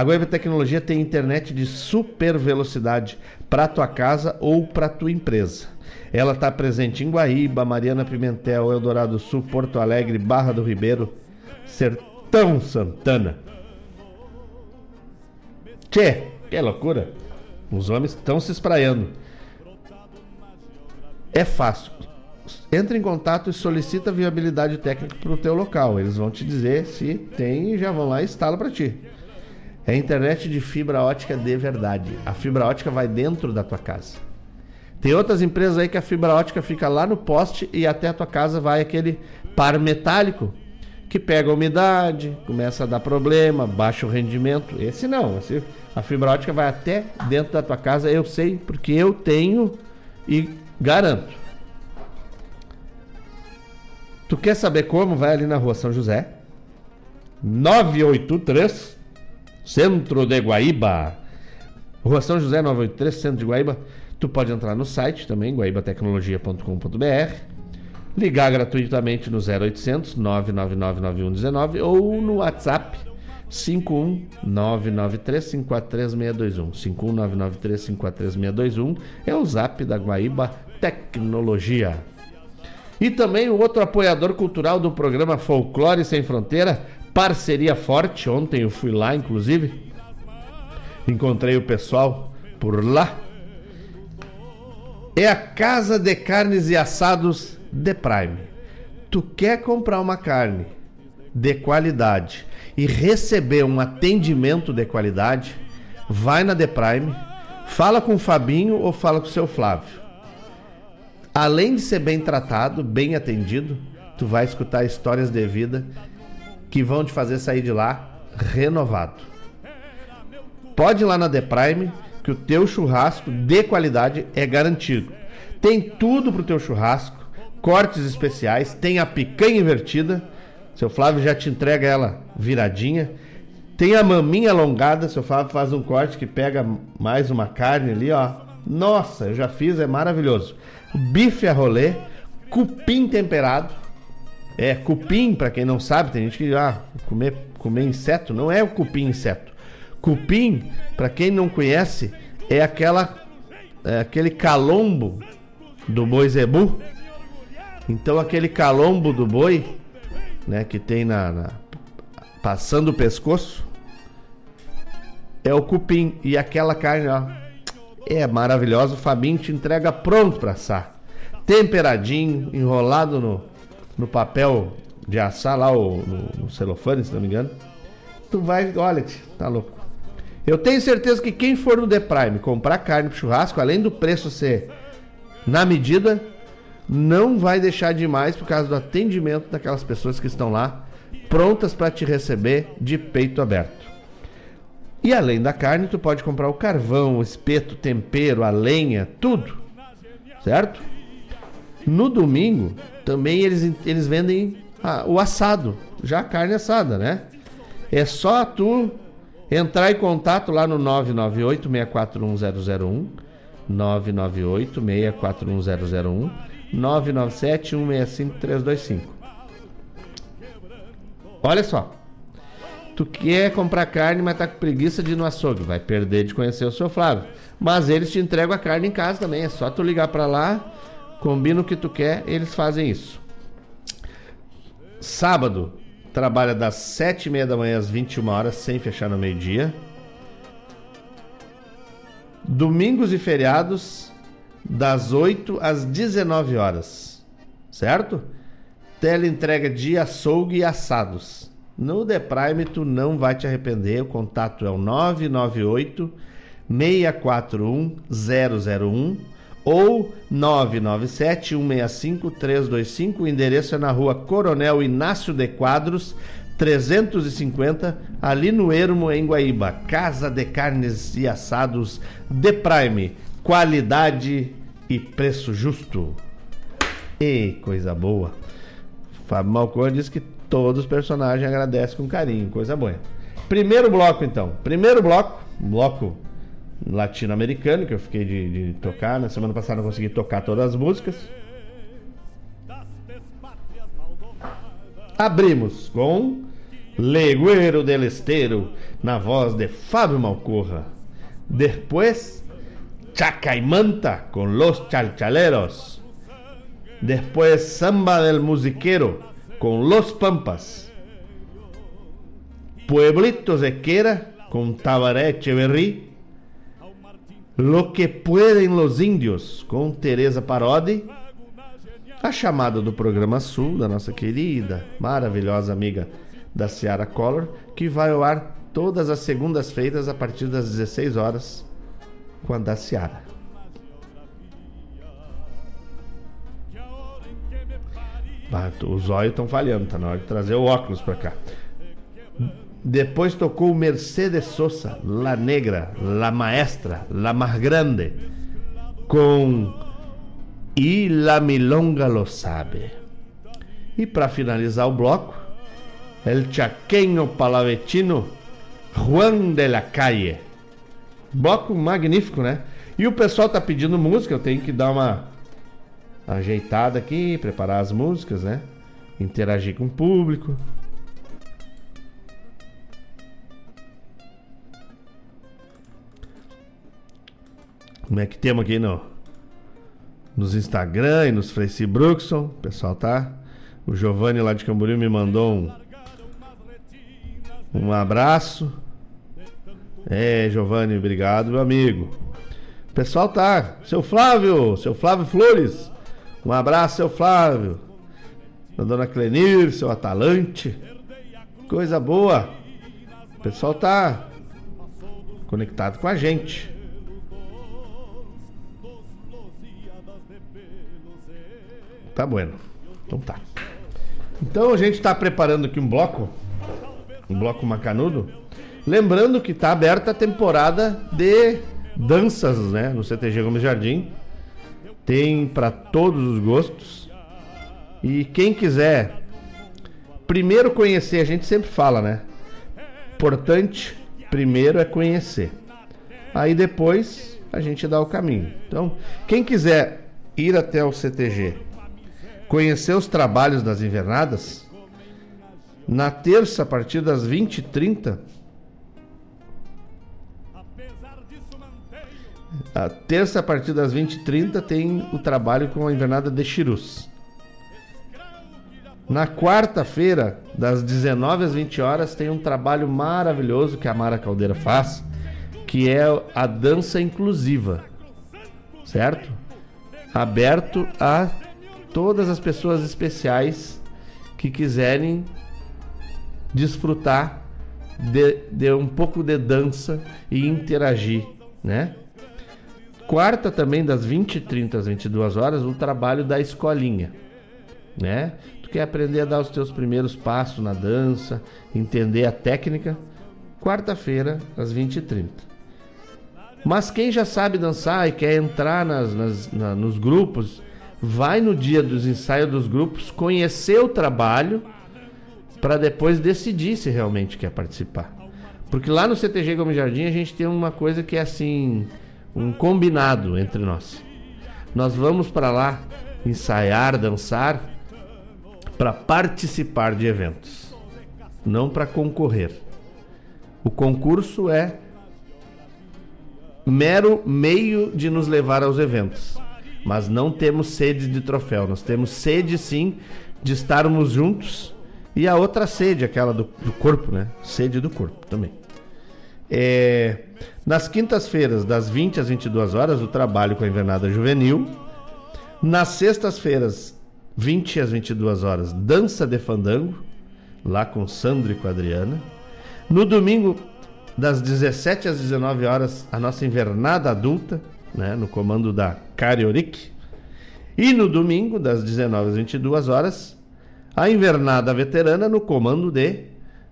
A Guaíba Tecnologia tem internet de super velocidade para tua casa ou para tua empresa. Ela está presente em Guaíba, Mariana Pimentel, Eldorado do Sul, Porto Alegre, Barra do Ribeiro, Sertão Santana. Tchê, que loucura! Os homens estão se espraiando. É fácil. Entra em contato e solicita viabilidade técnica para o teu local. Eles vão te dizer se tem e já vão lá e instala para ti. É internet de fibra ótica de verdade. A fibra ótica vai dentro da tua casa. Tem outras empresas aí que a fibra ótica fica lá no poste e até a tua casa vai aquele par metálico que pega a umidade, começa a dar problema, baixa o rendimento. Esse não, esse, a fibra ótica vai até dentro da tua casa, eu sei porque eu tenho e garanto. Tu quer saber como? Vai ali na rua São José, 983, Centro de Guaíba. Rua São José 983, Centro de Guaíba. Tu pode entrar no site também, guaibatecnologia.com.br. Ligar gratuitamente no 0800 9999119 ou no WhatsApp 51993543621. 51993543621 é o zap da Guaíba Tecnologia. E também o outro apoiador cultural do programa Folclore Sem Fronteira, Parceria Forte. Ontem eu fui lá, inclusive. Encontrei o pessoal por lá. É a Casa de Carnes e Assados The Prime. Tu quer comprar uma carne de qualidade e receber um atendimento de qualidade, vai na The Prime, fala com o Fabinho ou fala com o seu Flávio. Além de ser bem tratado, bem atendido, tu vai escutar histórias de vida que vão te fazer sair de lá renovado. Pode ir lá na The Prime, que o teu churrasco de qualidade é garantido. Tem tudo pro teu churrasco, cortes especiais, tem a picanha invertida, Seu Flávio já te entrega ela viradinha. Tem a maminha alongada, seu Flávio faz um corte que pega mais uma carne ali, ó. Nossa, eu já fiz, é maravilhoso. Bife a rolê, cupim temperado. É, cupim, para quem não sabe, tem gente que ah, comer, comer inseto, não é o cupim inseto. Cupim, para quem não conhece, é aquela é aquele calombo do boi zebu. Então aquele calombo do boi, né, que tem na, na passando o pescoço, é o cupim e aquela carne, ó, é maravilhosa. O Fabinho te entrega pronto para assar, temperadinho, enrolado no, no papel de assar lá o, no, no celofane, se não me engano. Tu vai, olha, tá louco. Eu tenho certeza que quem for no The Prime comprar carne pro churrasco, além do preço ser na medida, não vai deixar demais por causa do atendimento daquelas pessoas que estão lá prontas para te receber de peito aberto. E além da carne, tu pode comprar o carvão, o espeto, tempero, a lenha, tudo. Certo? No domingo, também eles, eles vendem ah, o assado, já a carne assada, né? É só tu entrar em contato lá no 998 641001 998 641001 997 165 325 Olha só. Tu quer comprar carne, mas tá com preguiça de ir no açougue. Vai perder de conhecer o seu Flávio. Mas eles te entregam a carne em casa também. É só tu ligar para lá, combina o que tu quer, eles fazem isso. Sábado, trabalha das 7 e meia da manhã às 21 horas, sem fechar no meio-dia. Domingos e feriados, das 8 às 19 horas. Certo? Tele entrega de açougue e assados. No The Prime tu não vai te arrepender. O contato é o 998 641 001 ou 997 165 325. O endereço é na rua Coronel Inácio de Quadros, 350, ali no Ermo, em Guaíba. Casa de Carnes e Assados The Prime. Qualidade e preço justo. E coisa boa. Fábio Malcor diz que todos os personagens agradecem com carinho, coisa boa. Primeiro bloco, então. Primeiro bloco, bloco latino-americano, que eu fiquei de, de, tocar. Na semana passada não consegui tocar todas as músicas. Abrimos com Legueiro del Esteiro, na voz de Fábio Malcorra. Depois, Chacaimanta, com Los Chalchaleros. Después Samba del Musiquero con Los Pampas. Pueblitos de con Tabaré Echeverry. Lo que pueden los indios com Teresa Parodi. A chamada do programa Sul, da nossa querida, maravilhosa amiga da Ciara Collor, que vai ao ar todas as segundas-feiras a partir das 16 horas com a da. Ah, os olhos estão falhando, tá na hora de trazer o óculos pra cá. Depois tocou Mercedes Sosa, La Negra, La Maestra, La Más Grande, com E La Milonga Lo Sabe. E para finalizar o bloco, El Chaqueño Palavetino, Juan de la Calle. Bloco magnífico, né? E o pessoal tá pedindo música, eu tenho que dar uma ajeitada aqui, preparar as músicas, né? Interagir com o público. Como é que temos aqui no, nos Instagram e nos Facebook, o pessoal tá? O Giovanni lá de Camboriú me mandou um, um abraço. É, Giovanni, obrigado, meu amigo. O pessoal tá. Seu Flávio, seu Flávio Flores. Um abraço, seu Flávio. Da dona Clenir, seu Atalante. Coisa boa. O pessoal tá conectado com a gente. Tá bueno. Então tá. Então a gente está preparando aqui um bloco. Um bloco macanudo. Lembrando que tá aberta a temporada de danças, né? No CTG Gomes Jardim. Tem para todos os gostos. E quem quiser primeiro conhecer, a gente sempre fala, né? Importante primeiro é conhecer. Aí depois a gente dá o caminho. Então, quem quiser ir até o CTG, conhecer os trabalhos das invernadas, na terça, a partir das 20h30, a terça, a partir das 20h30, tem o trabalho com a invernada de Chirus. Na quarta-feira, das 19 às 20 horas, tem um trabalho maravilhoso que a Mara Caldeira faz, que é a dança inclusiva. Certo? Aberto a todas as pessoas especiais que quiserem desfrutar de, de um pouco de dança e interagir, né? Quarta também das 20h30 às 22 horas, o trabalho da escolinha, né? Tu quer aprender a dar os teus primeiros passos na dança, entender a técnica? Quarta-feira às 20h30. Mas quem já sabe dançar e quer entrar nas, nas, na, nos grupos, vai no dia dos ensaios dos grupos, conhecer o trabalho para depois decidir se realmente quer participar. Porque lá no CTG Gomes Jardim a gente tem uma coisa que é assim, um combinado entre nós. Nós vamos para lá ensaiar, dançar para participar de eventos, não para concorrer. O concurso é mero meio de nos levar aos eventos, mas não temos sede de troféu. Nós temos sede sim de estarmos juntos e a outra sede, aquela do, do corpo, né? Sede do corpo também. É, nas quintas-feiras, das 20 às 22 horas, o trabalho com a invernada juvenil. Nas sextas-feiras, 20 às 22 horas, dança de fandango, lá com Sandro e com a Adriana. No domingo, das 17 às 19 horas, a nossa invernada adulta, né, no comando da Carioric. E no domingo, das 19 às 22 horas, a invernada veterana no comando de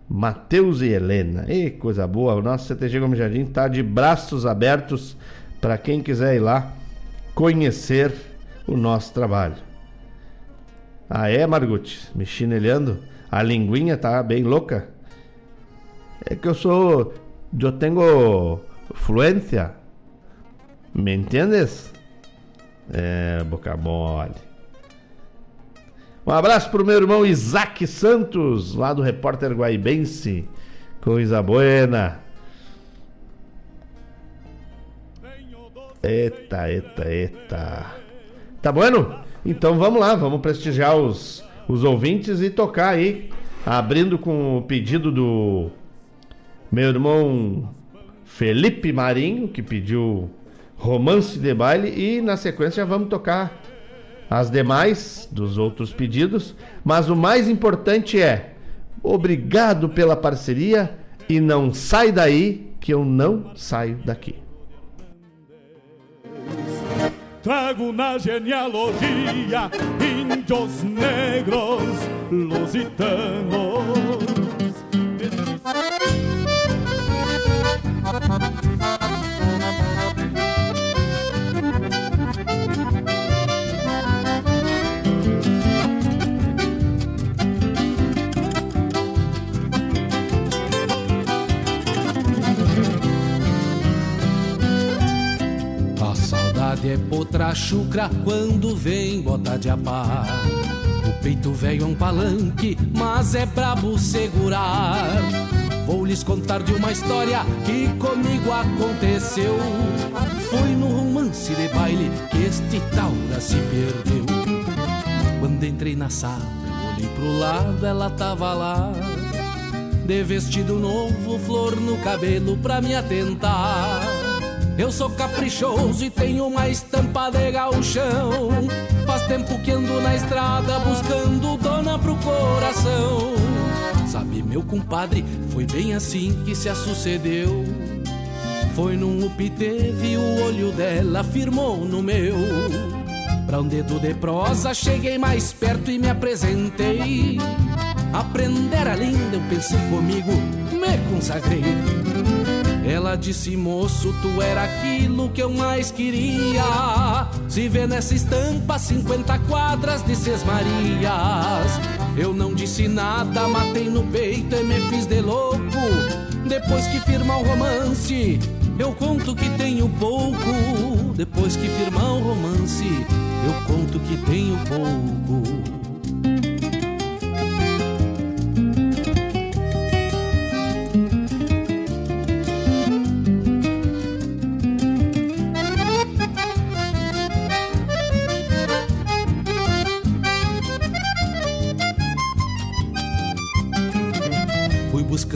Matheus e Helena. E coisa boa, o nosso CTG Gomes Jardim está de braços abertos para quem quiser ir lá conhecer o nosso trabalho. Ah é, Margutti? Me chinelhando? A linguinha tá bem louca? É que eu sou... Eu tenho fluência. Me entendes? É, boca mole. Um abraço pro meu irmão Isaac Santos, lá do Repórter Guaibense. Coisa buena. Eita, eita, eita. Tá bueno? Então vamos lá, vamos prestigiar os, os ouvintes e tocar aí. Abrindo com o pedido do meu irmão Felipe Marinho, que pediu romance de baile. E na sequência vamos tocar as demais dos outros pedidos. Mas o mais importante é: obrigado pela parceria e não sai daí que eu não saio daqui. Trago na genealogia índios negros lusitanos. Saudade é potra chucra quando vem bota de apar. O peito velho é um palanque, mas é brabo segurar. Vou lhes contar de uma história que comigo aconteceu. Foi no romance de baile que este taura se perdeu. Quando entrei na sala, olhei pro lado, ela tava lá. De vestido novo, flor no cabelo pra me atentar. Eu sou caprichoso e tenho uma estampa de gauchão. Faz tempo que ando na estrada buscando dona pro coração. Sabe, meu compadre, foi bem assim que se a sucedeu. Foi num upi teve o olho dela firmou no meu. Pra um dedo de prosa cheguei mais perto e me apresentei. Aprender a linda, eu pensei comigo, me consagrei. Ela disse, moço, tu era aquilo que eu mais queria. Se vê nessa estampa 50 quadras de Seis Marias. Eu não disse nada, matei no peito e me fiz de louco. Depois que firmar o romance, eu conto que tenho pouco. Depois que firmar o romance, eu conto que tenho pouco.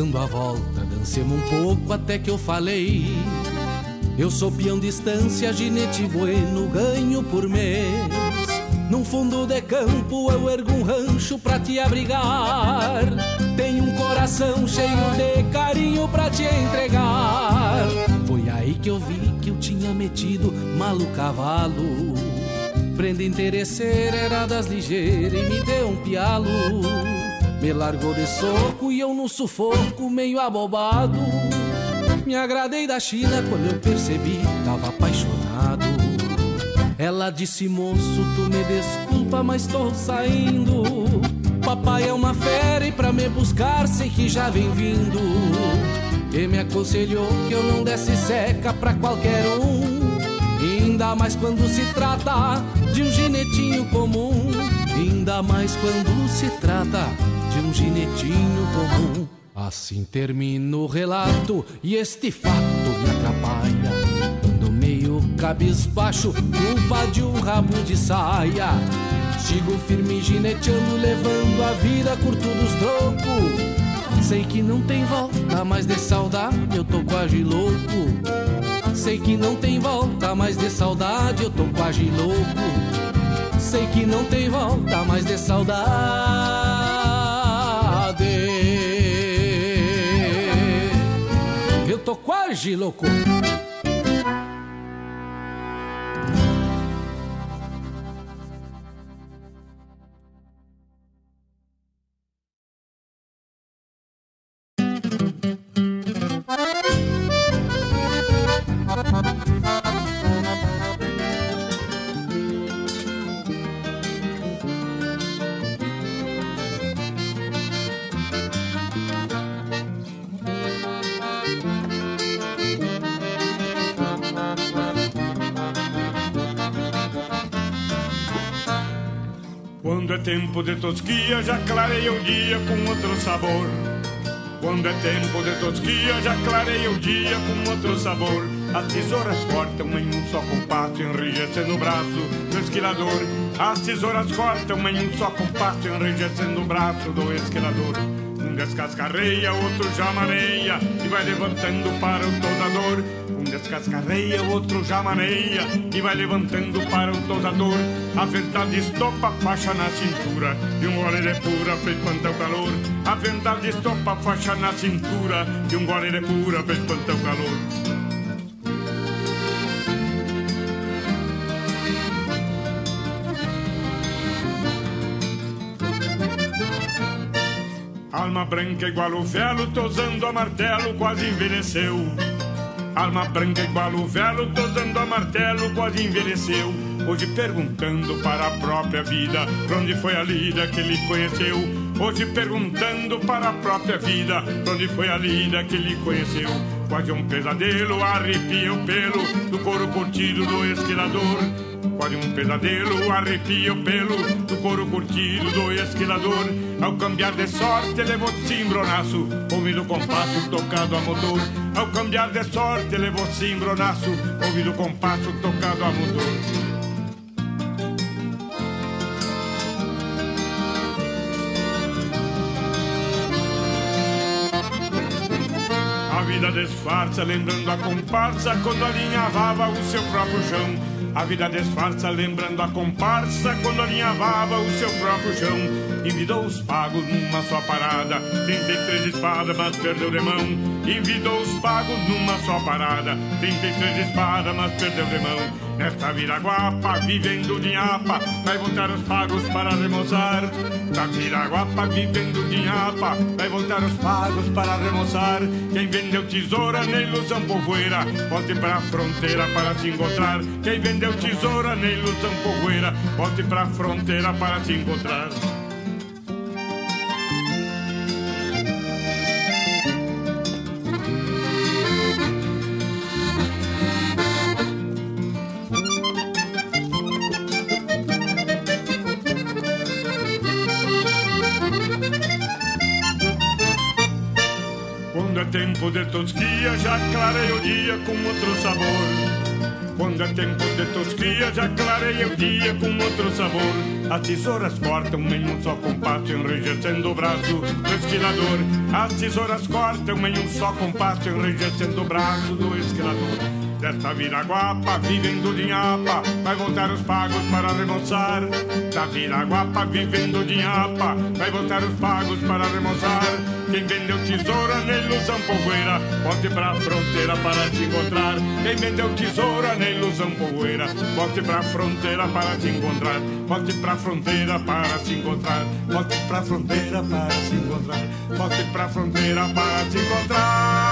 Buscando a volta, dancemos um pouco até que eu falei. Eu sou peão distância, ginete bueno, ganho por mês. Num fundo de campo eu ergo um rancho pra te abrigar. Tenho um coração cheio de carinho pra te entregar. Foi aí que eu vi que eu tinha metido malo cavalo. Prenda interesseira era das ligeiras e me deu um pialo. Me largou de soco e eu no sufoco, meio abobado. Me agradei da China quando eu percebi, tava apaixonado. Ela disse, moço, tu me desculpa, mas tô saindo. Papai é uma fera e pra me buscar sei que já vem vindo. E me aconselhou que eu não desse seca pra qualquer um. Ainda mais quando se trata de um ginetinho comum. Ainda mais quando se trata ginetinho comum. Assim termina o relato e este fato me atrapalha. Ando meio cabisbaixo, culpa de um rabo de saia. Sigo firme gineteando, levando a vida curto dos trocos. Sei que não tem volta, mas de saudade eu tô quase louco. Sei que não tem volta, mas de saudade eu tô quase louco. Sei que não tem volta, mas de saudade. Tô quase louco. Tempo de tosquia, já clareia o dia com outro sabor. Quando é tempo de tosquia, já clareia o dia com outro sabor. As tesouras cortam em um só compasso, enrijecendo o braço do esquilador. As tesouras cortam em um só compasso, enrijecendo o braço do esquilador. Um descascarreia, outro já maneia e vai levantando para o tosador. Descascarreia, outro já maneia e vai levantando para o tosador. A verdade estopa a faixa na cintura e um gole de pura pra espantar o calor. A verdade estopa a faixa na cintura e um gole de pura pra espantar o calor. Alma branca igual o velo, tosando a martelo, quase envelheceu. Alma branca igual o velo, tosando a martelo, quase envelheceu. Hoje perguntando para a própria vida, pra onde foi a lida que ele conheceu. Hoje perguntando para a própria vida, pra onde foi a lida que ele conheceu. Quase um pesadelo, arrepia o pelo do couro curtido do esquilador. Quase um pesadelo, arrepia o pelo do couro curtido do esquilador. Ao cambiar de sorte, levou cimbronaço, ouvindo o compasso tocado a motor. Ao cambiar de sorte, levou cimbronaço, ouvindo o compasso tocado a motor. A vida disfarça, lembrando a comparsa quando alinhavava o seu próprio chão. A vida disfarça, lembrando a comparsa quando alinhavava o seu próprio chão. Envidou os pagos numa só parada, 33 espadas, mas perdeu de mão. Envidou os pagos numa só parada, 33 espadas, mas perdeu de mão. Nesta viraguapa, vivendo de apa, vai voltar os pagos para remoçar. Da viraguapa, vivendo de apa, vai voltar os pagos para remoçar. Quem vendeu tesoura na ilusão povoeira, volte para a fronteira para se encontrar. Quem vendeu tesoura na ilusão povoeira, volte para a fronteira para se encontrar. Tempo de tosquia, já clareia o dia com outro sabor. Quando é tempo de tosquia, já clareia o dia com outro sabor. As tesouras cortam em um só compasso, enrijecendo o braço do esquilador. As tesouras cortam em um só compasso, enrijecendo o braço do esquilador. Desta viraguapa, vivendo de nhapa, vai voltar os pagos para remoçar. Da viraguapa, vivendo de nhapa, vai voltar os pagos para remoçar. Quem vendeu tesoura na ilusão poeira, volte pra fronteira para te encontrar. Quem vendeu tesoura na ilusão poeira, volte pra fronteira para te encontrar. Volte pra fronteira para se encontrar. Volte pra fronteira para se encontrar. Volte pra fronteira para te encontrar.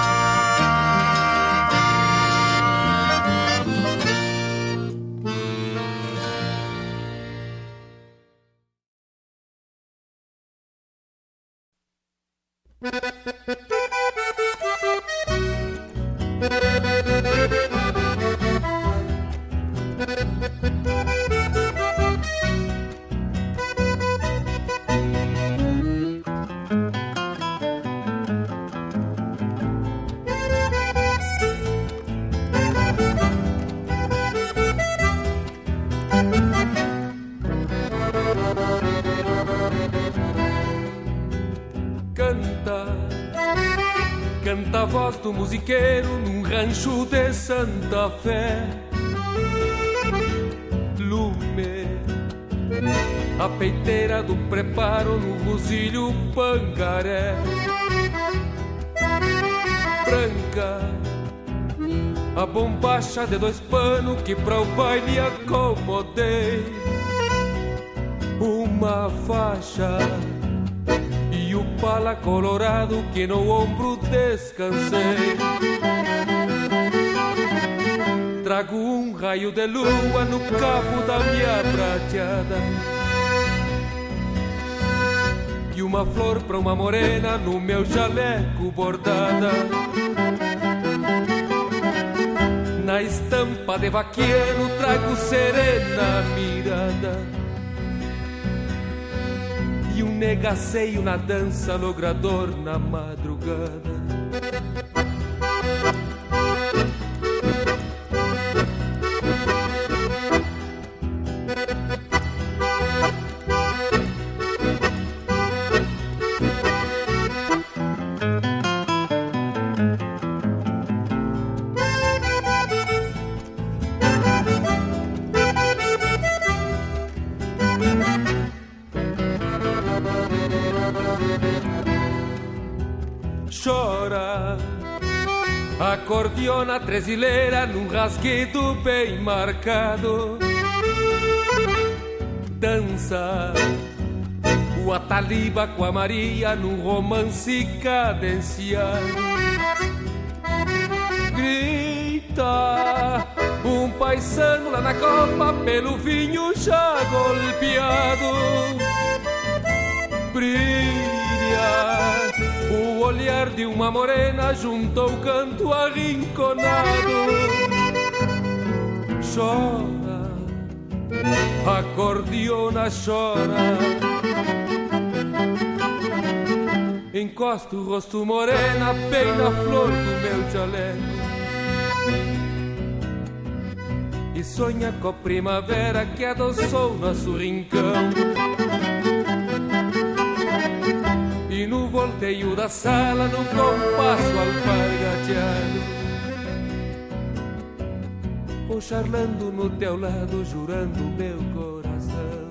Pangaré. Branca, a bombacha de dois panos que pra o baile acomodei. Uma faixa e o pala colorado que no ombro descansei. Trago um raio de lua no cabo da minha prateada uma flor pra uma morena no meu jaleco bordada. Na estampa de vaqueiro trago serena mirada e um negaceio na dança logrador na madrugada. Tresileira num rasguido bem marcado. Dança o Ataliba com a Maria num romance cadenciado. Grita um paisano lá na copa pelo vinho já golpeado. Brilha olhar de uma morena junto ao canto arrinconado. Chora, acordeona chora. Encosta o rosto morena bem na flor do meu jaleco. E sonha com a primavera que adoçou nosso rincão. Volteio da sala, no compasso alpargateado Vou charlando no teu lado, jurando meu coração.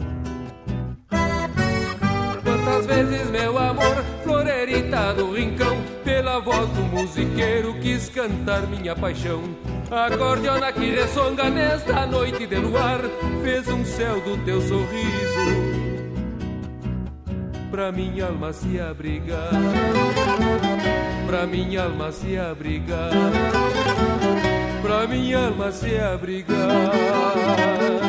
Quantas vezes, meu amor, florerita do rincão Pela voz do musiqueiro quis cantar minha paixão. A cordiona que ressonga nesta noite de luar Fez um céu do teu sorriso pra minha alma se abrigar, pra minha alma se abrigar, pra minha alma se abrigar.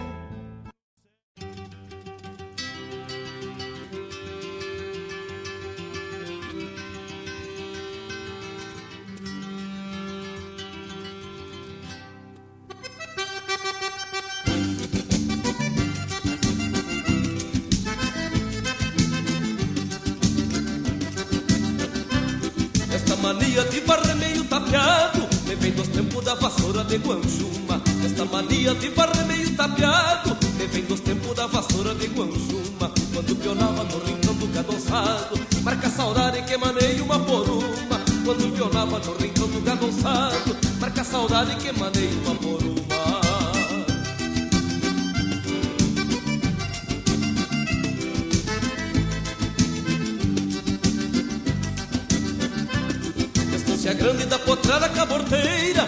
De Guanjuma Esta mania de varrer meio tapeado Me vem dos tempos da vassoura de Guanjuma Quando pionava no rincão do cadoçado Marca saudade que manei uma por uma Quando pionava no rincão do cadoçado Marca saudade que manei uma por uma grande da potrada caborteira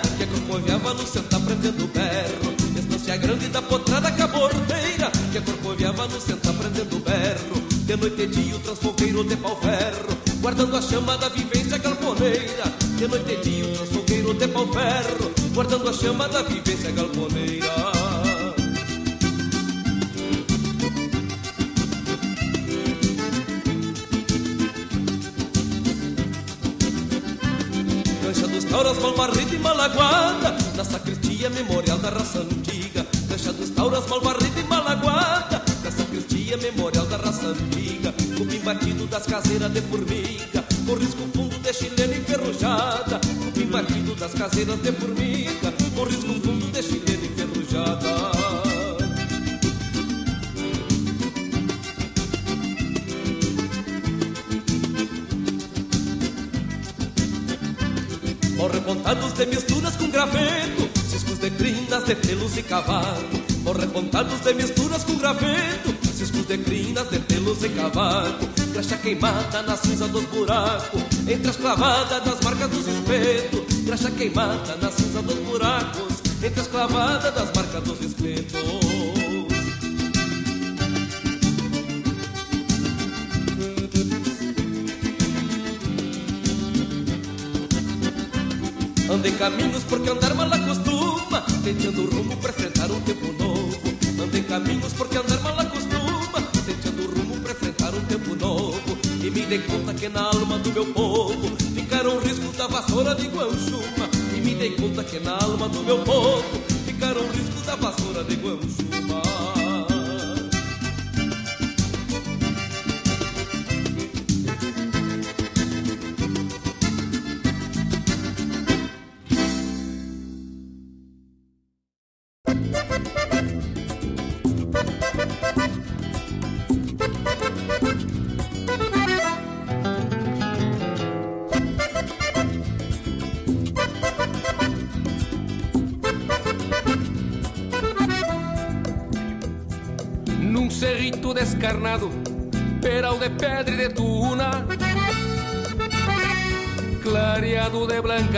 corcoviava no sentar prendendo berro. Estância grande da potrada caborteira Que corcoviava no sentar prendendo berro. De noite e dia o transfogueiro de pau ferro. Guardando a chama da vivência galponeira. De noite e dia o transfogueiro de pau ferro. Guardando a chama da vivência galponeira Malvarrida e malaguada Na sacristia memorial da raça antiga. Cancha dos tauras, malvarrida e malaguada Na sacristia memorial da raça antiga. Cupim batido das caseiras de formiga Com risco fundo de chilena enferrujada. Cupim batido das caseiras de formiga Com risco fundo de chilena enferrujada pontados de misturas com graveto Ciscos de crinas, de pelos e cavalo Morre pontados de misturas com graveto Ciscos de crinas, de pelos e cavalo Graxa queimada na cinza dos buracos Entre as clavadas das marcas dos espetos Graxa queimada na cinza dos buracos Entre as clavadas das marcas dos espetos Anda em caminhos porque andar mal acostuma. Tentando rumo para enfrentar um tempo novo. Anda em caminhos porque andar mal acostuma. Tentando rumo para enfrentar um tempo novo. E me dei conta que na alma do meu povo Ficaram riscos da vassoura de Guanchuma E me dei conta que na alma do meu povo Ficaram riscos da vassoura de Guanchuma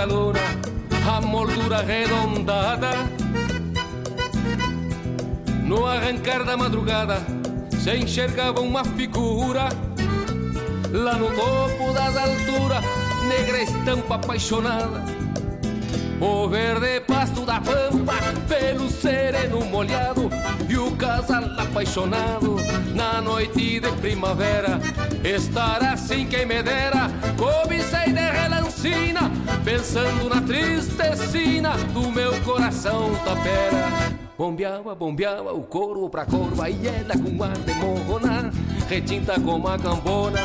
luna, a moldura arredondada. No arrancar da madrugada, se enxergava uma figura, lá no topo das alturas, negra estampa apaixonada. O verde pasto da pampa, pelo sereno molhado casal apaixonado na noite de primavera. Estar assim quem me dera, cobicei de relancina Pensando na tristecina do meu coração tapera. Bombeava, bombeava o corvo pra corva E ela com ar de morrona Retinta como a cambona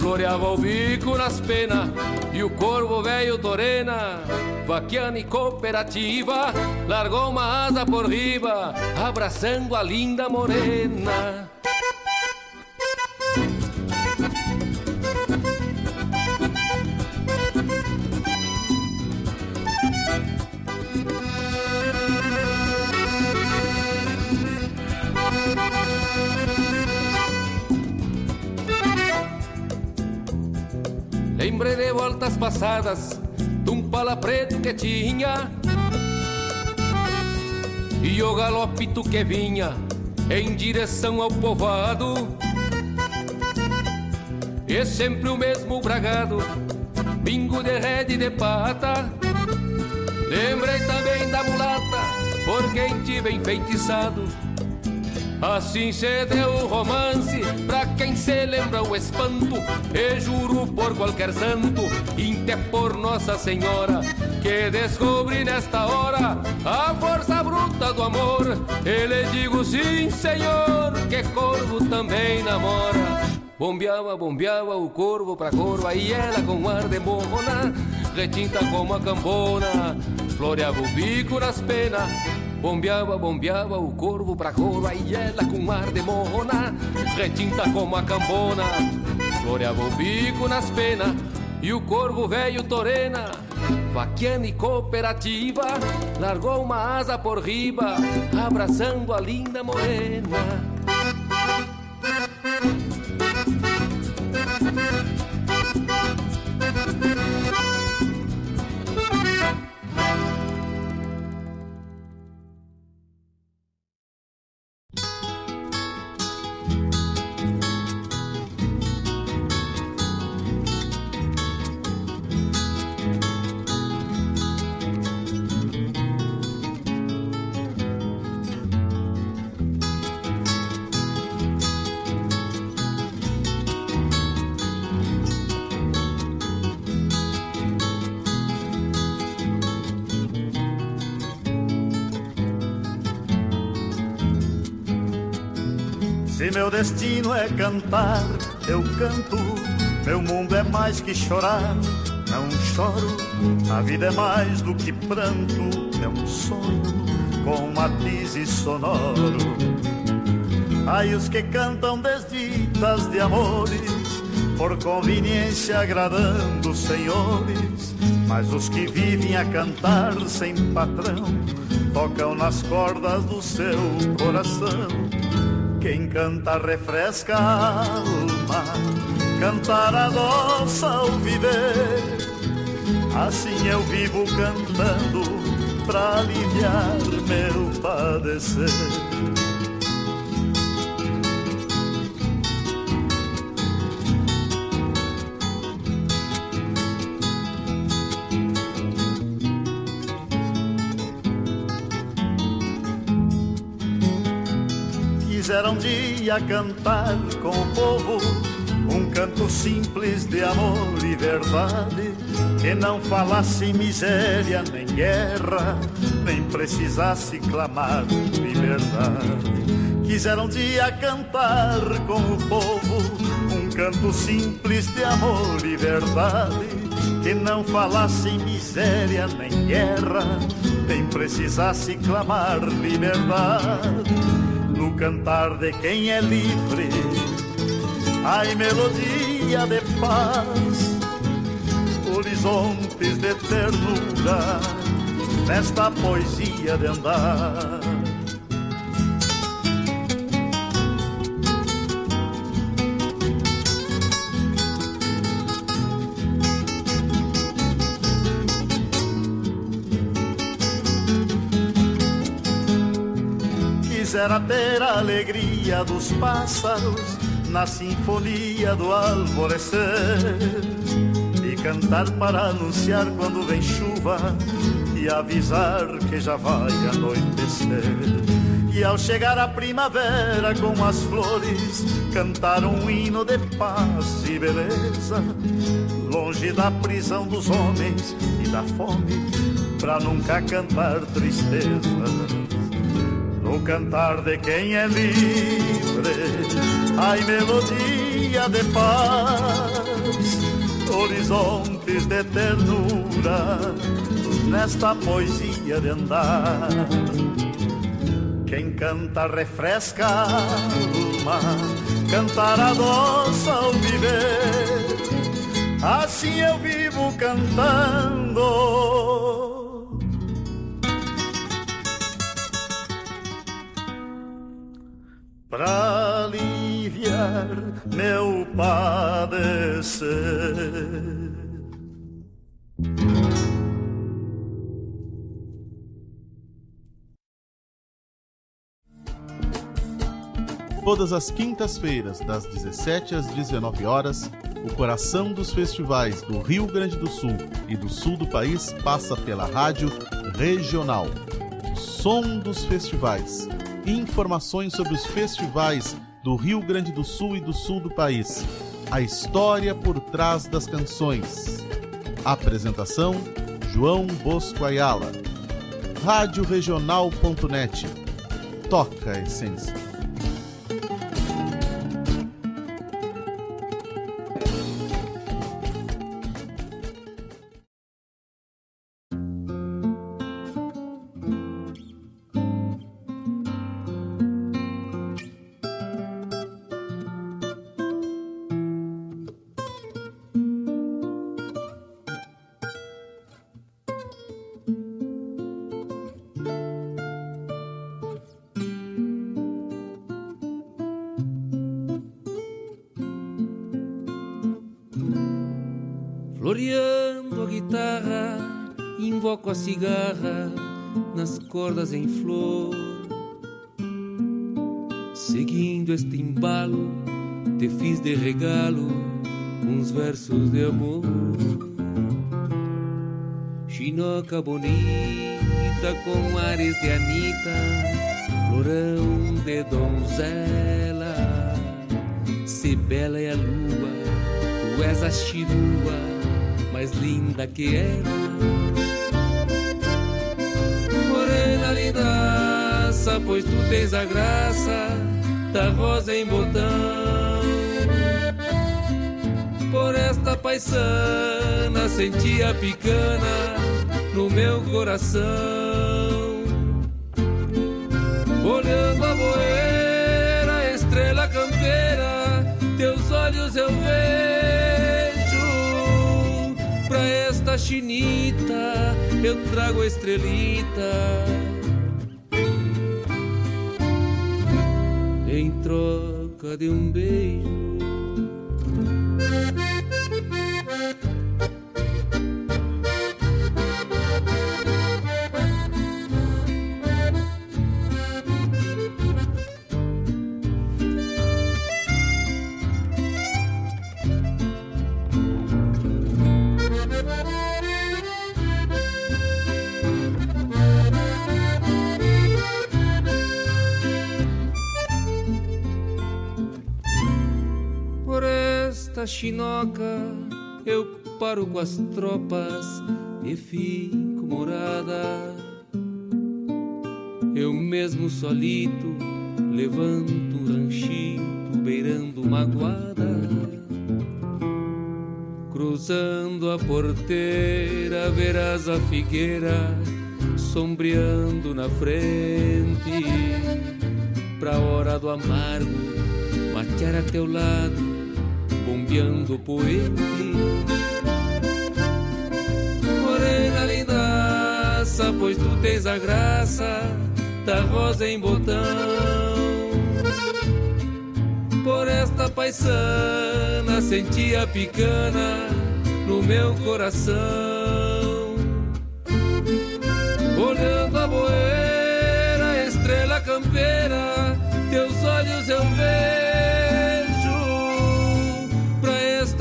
Floreava o bico nas penas E o corvo velho torena. Vaquiana e cooperativa Largou uma asa por riba Abraçando a linda morena voltas passadas De um pala preto que tinha e o galopito que vinha em direção ao povoado. E sempre o mesmo bragado, bingo de rede de pata. Lembrei também da mulata, por quem tive enfeitiçado. Assim se deu o romance, pra quem se lembra o espanto. E juro por qualquer santo, até por Nossa Senhora, que descobri nesta hora a força bruta do amor. E lhe digo sim, senhor, que corvo também namora. Bombeava, bombeava o corvo pra corva e ela com ar de morrona, retinta como a cambona, floreava o bico nas penas. Bombeava, bombeava o corvo pra corva e ela com ar de morrona, retinta como a cambona, floreava o bico nas penas. E o corvo velho Torena, vaquiana e cooperativa, largou uma asa por riba, abraçando a linda morena. Meu destino é cantar, eu canto. Meu mundo é mais que chorar, não choro. A vida é mais do que pranto, é um sonho com matizes sonoro. Ai, os que cantam desditas de amores, por conveniência agradando senhores. Mas os que vivem a cantar sem patrão, tocam nas cordas do seu coração. Quem canta refresca a alma, cantar adoça ao viver. Assim eu vivo cantando pra aliviar meu padecer. Quisera um dia cantar com o povo um canto simples de amor e verdade que não falasse miséria nem guerra, nem precisasse clamar liberdade. Quisera um dia cantar com o povo um canto simples de amor e verdade que não falasse miséria nem guerra, nem precisasse clamar liberdade no cantar de quem é livre. Ai, melodia de paz, horizontes de ternura, nesta poesia de andar. Quisera ter a alegria dos pássaros na sinfonia do alvorecer e cantar para anunciar quando vem chuva e avisar que já vai anoitecer. E ao chegar a primavera com as flores, cantar um hino de paz e beleza, longe da prisão dos homens e da fome, pra nunca cantar tristeza no cantar de quem é livre. Ai, melodia de paz, horizontes de ternura, nesta poesia de andar. Quem canta refresca a alma, cantar adoça ao viver. Assim eu vivo cantando para aliviar meu padecer. Todas as quintas-feiras, das 17 às 19 horas, o coração dos festivais do Rio Grande do Sul e do sul do país passa pela rádio regional. O som dos festivais Informações sobre os festivais do Rio Grande do Sul e do sul do país. A história por trás das canções. Apresentação: João Bosco Ayala. Radioregional.net. Toca a essência. Floreando a guitarra, invoco a cigarra nas cordas em flor. Seguindo este embalo, te fiz de regalo uns versos de amor. Chinoca bonita com ares de Anita, florão de donzela. Se bela é a lua, tu és a chirua mais linda que ela. Morena lindaça, pois tu tens a graça da rosa em botão. Por esta paisana senti a picana no meu coração. Olhando eu trago a estrelita. Em troca de um beijo. Chinoca eu paro com as tropas e fico morada. Eu mesmo solito levanto um ranchito beirando uma guada. Cruzando a porteira, verás a figueira sombreando na frente. Pra hora do amargo, matear a teu lado, bombeando o poente. Morena lindaça, pois tu tens a graça da rosa em botão. Por esta paisana senti a picana no meu coração.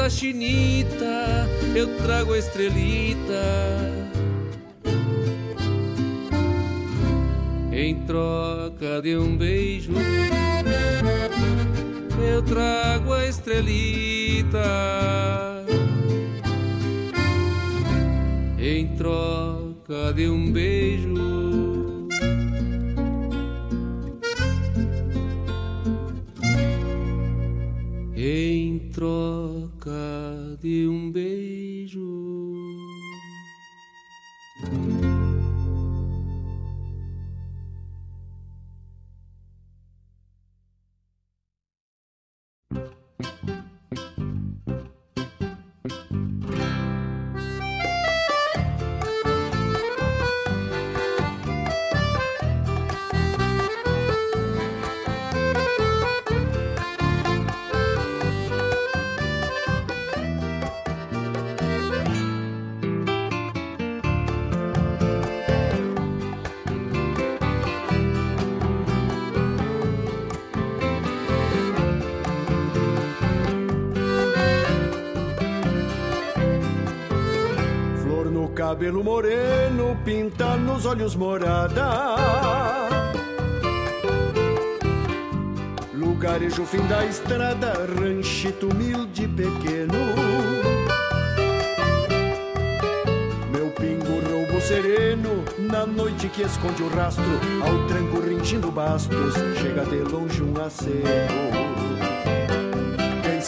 Chinita eu trago a estrelita. Em troca de um beijo, eu trago a estrelita. Em troca de um beijo. Troca cabelo moreno pinta nos olhos morada. Lugarejo fim da estrada, ranchito humilde pequeno. Meu pingo roubo sereno, na noite que esconde o rastro, ao tranco ringindo bastos, chega de longe um aceno.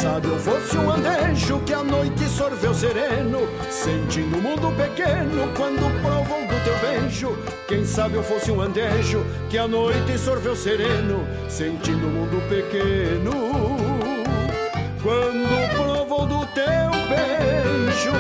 Sabe eu fosse um andejo que a noite sorveu sereno, sentindo o mundo pequeno quando provou do teu beijo. Quem sabe eu fosse um andejo que a noite sorveu sereno, sentindo o mundo pequeno quando provou do teu beijo.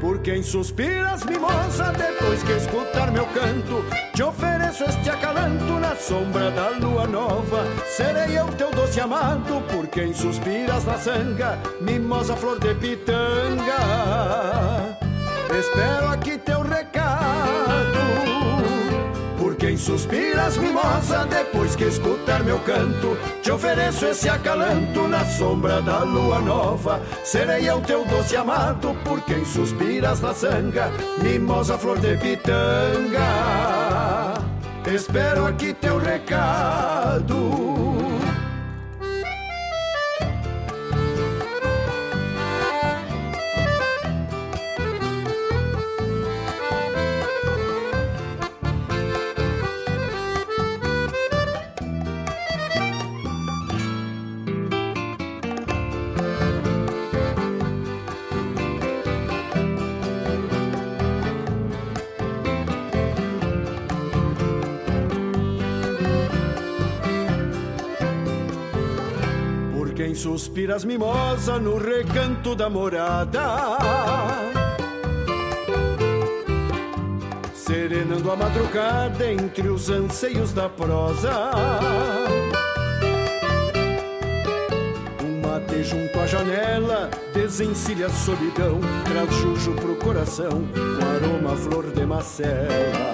Por quem suspiras, mimosa, depois que escutar meu canto, te ofereço este acalanto na sombra da lua nova. Serei eu teu doce amado, por quem suspiras na sanga, mimosa flor de pitanga. Espero aqui teu recado. Por quem suspiras, mimosa, depois que escutar meu canto, te ofereço esse acalanto na sombra da lua nova. Serei eu teu doce amado, por quem suspiras na sanga, mimosa flor de pitanga. Espero aqui teu recado. Suspiras mimosa no recanto da morada. Serenando a madrugada entre os anseios da prosa. Um mate junto à janela desencilha a solidão, traz jujo pro coração, com aroma flor de macela.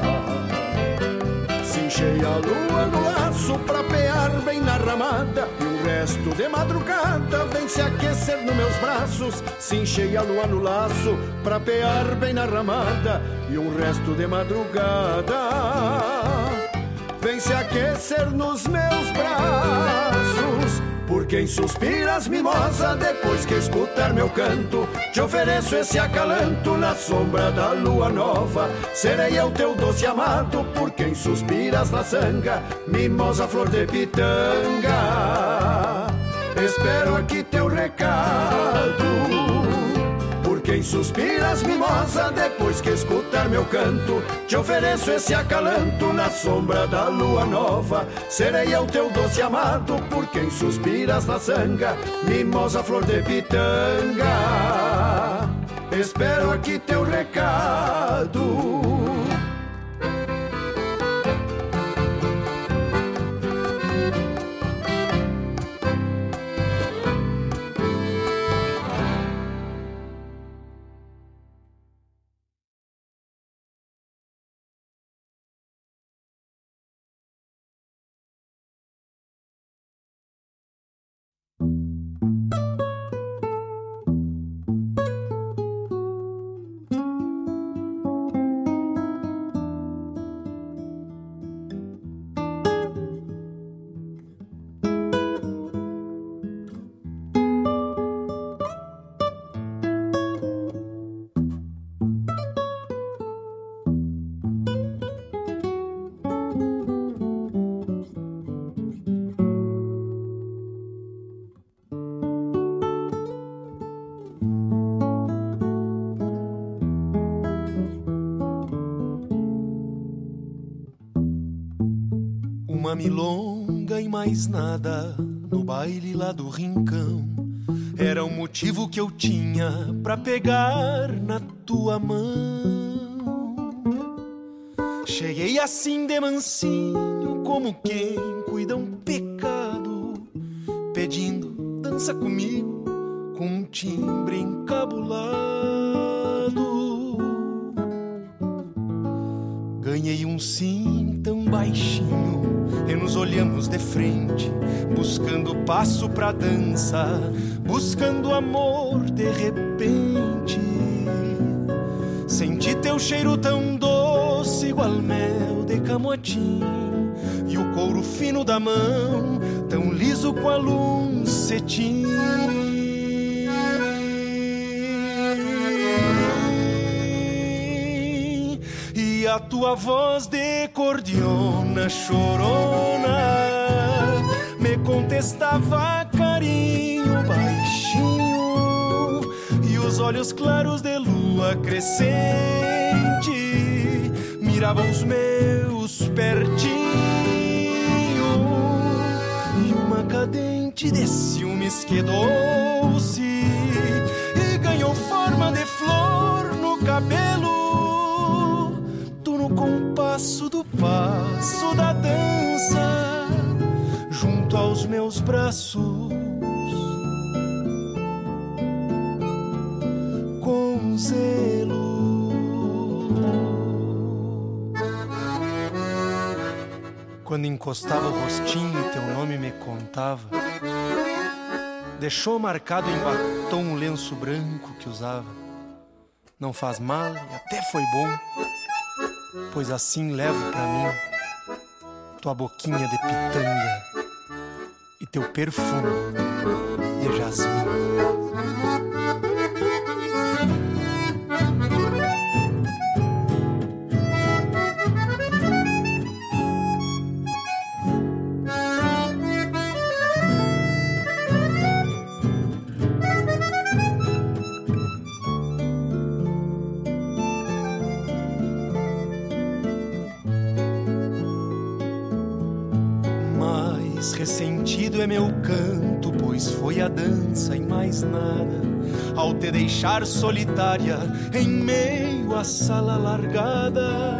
Cinchei a lua no laço pra pear bem na ramada. E o resto de madrugada vem se aquecer nos meus braços. Cinchei a lua no laço pra pear bem na ramada. E o resto de madrugada vem se aquecer nos meus braços por quem suspiras, mimosa, depois que escutar meu canto, te ofereço esse acalanto na sombra da lua nova. Serei eu teu doce amado, por quem suspiras na sanga, mimosa flor de pitanga. Espero aqui teu recado. Quem suspiras, mimosa, depois que escutar meu canto, te ofereço esse acalanto na sombra da lua nova. Serei eu teu doce amado, por quem suspiras na sanga, mimosa flor de pitanga. Espero aqui teu recado. Milonga e mais nada no baile lá do rincão. Era o motivo que eu tinha pra pegar na tua mão. Cheguei assim de mansinho, como quem cuida um pecado, pedindo dança comigo com um timbre encabulado. Nos olhamos de frente, buscando passo pra dança, buscando amor de repente. Senti teu cheiro tão doce, igual mel de camotim. E o couro fino da mão, tão liso qual um cetim. A tua voz de cordiona chorona. Me contestava carinho baixinho e os olhos claros de lua crescente miravam os meus pertinho e uma cadente de ciúmes quedou-se e ganhou forma de flor no cabelo no compasso do passo da dança junto aos meus braços com zelo Quando encostava o rostinho, teu nome me contava. Deixou marcado em batom o lenço branco que usava. Não faz mal e até foi bom, pois assim levo pra mim tua boquinha de pitanga e teu perfume de jasmim. Ressentido é meu canto, pois foi a dança e mais nada. Ao te deixar solitária em meio à sala largada.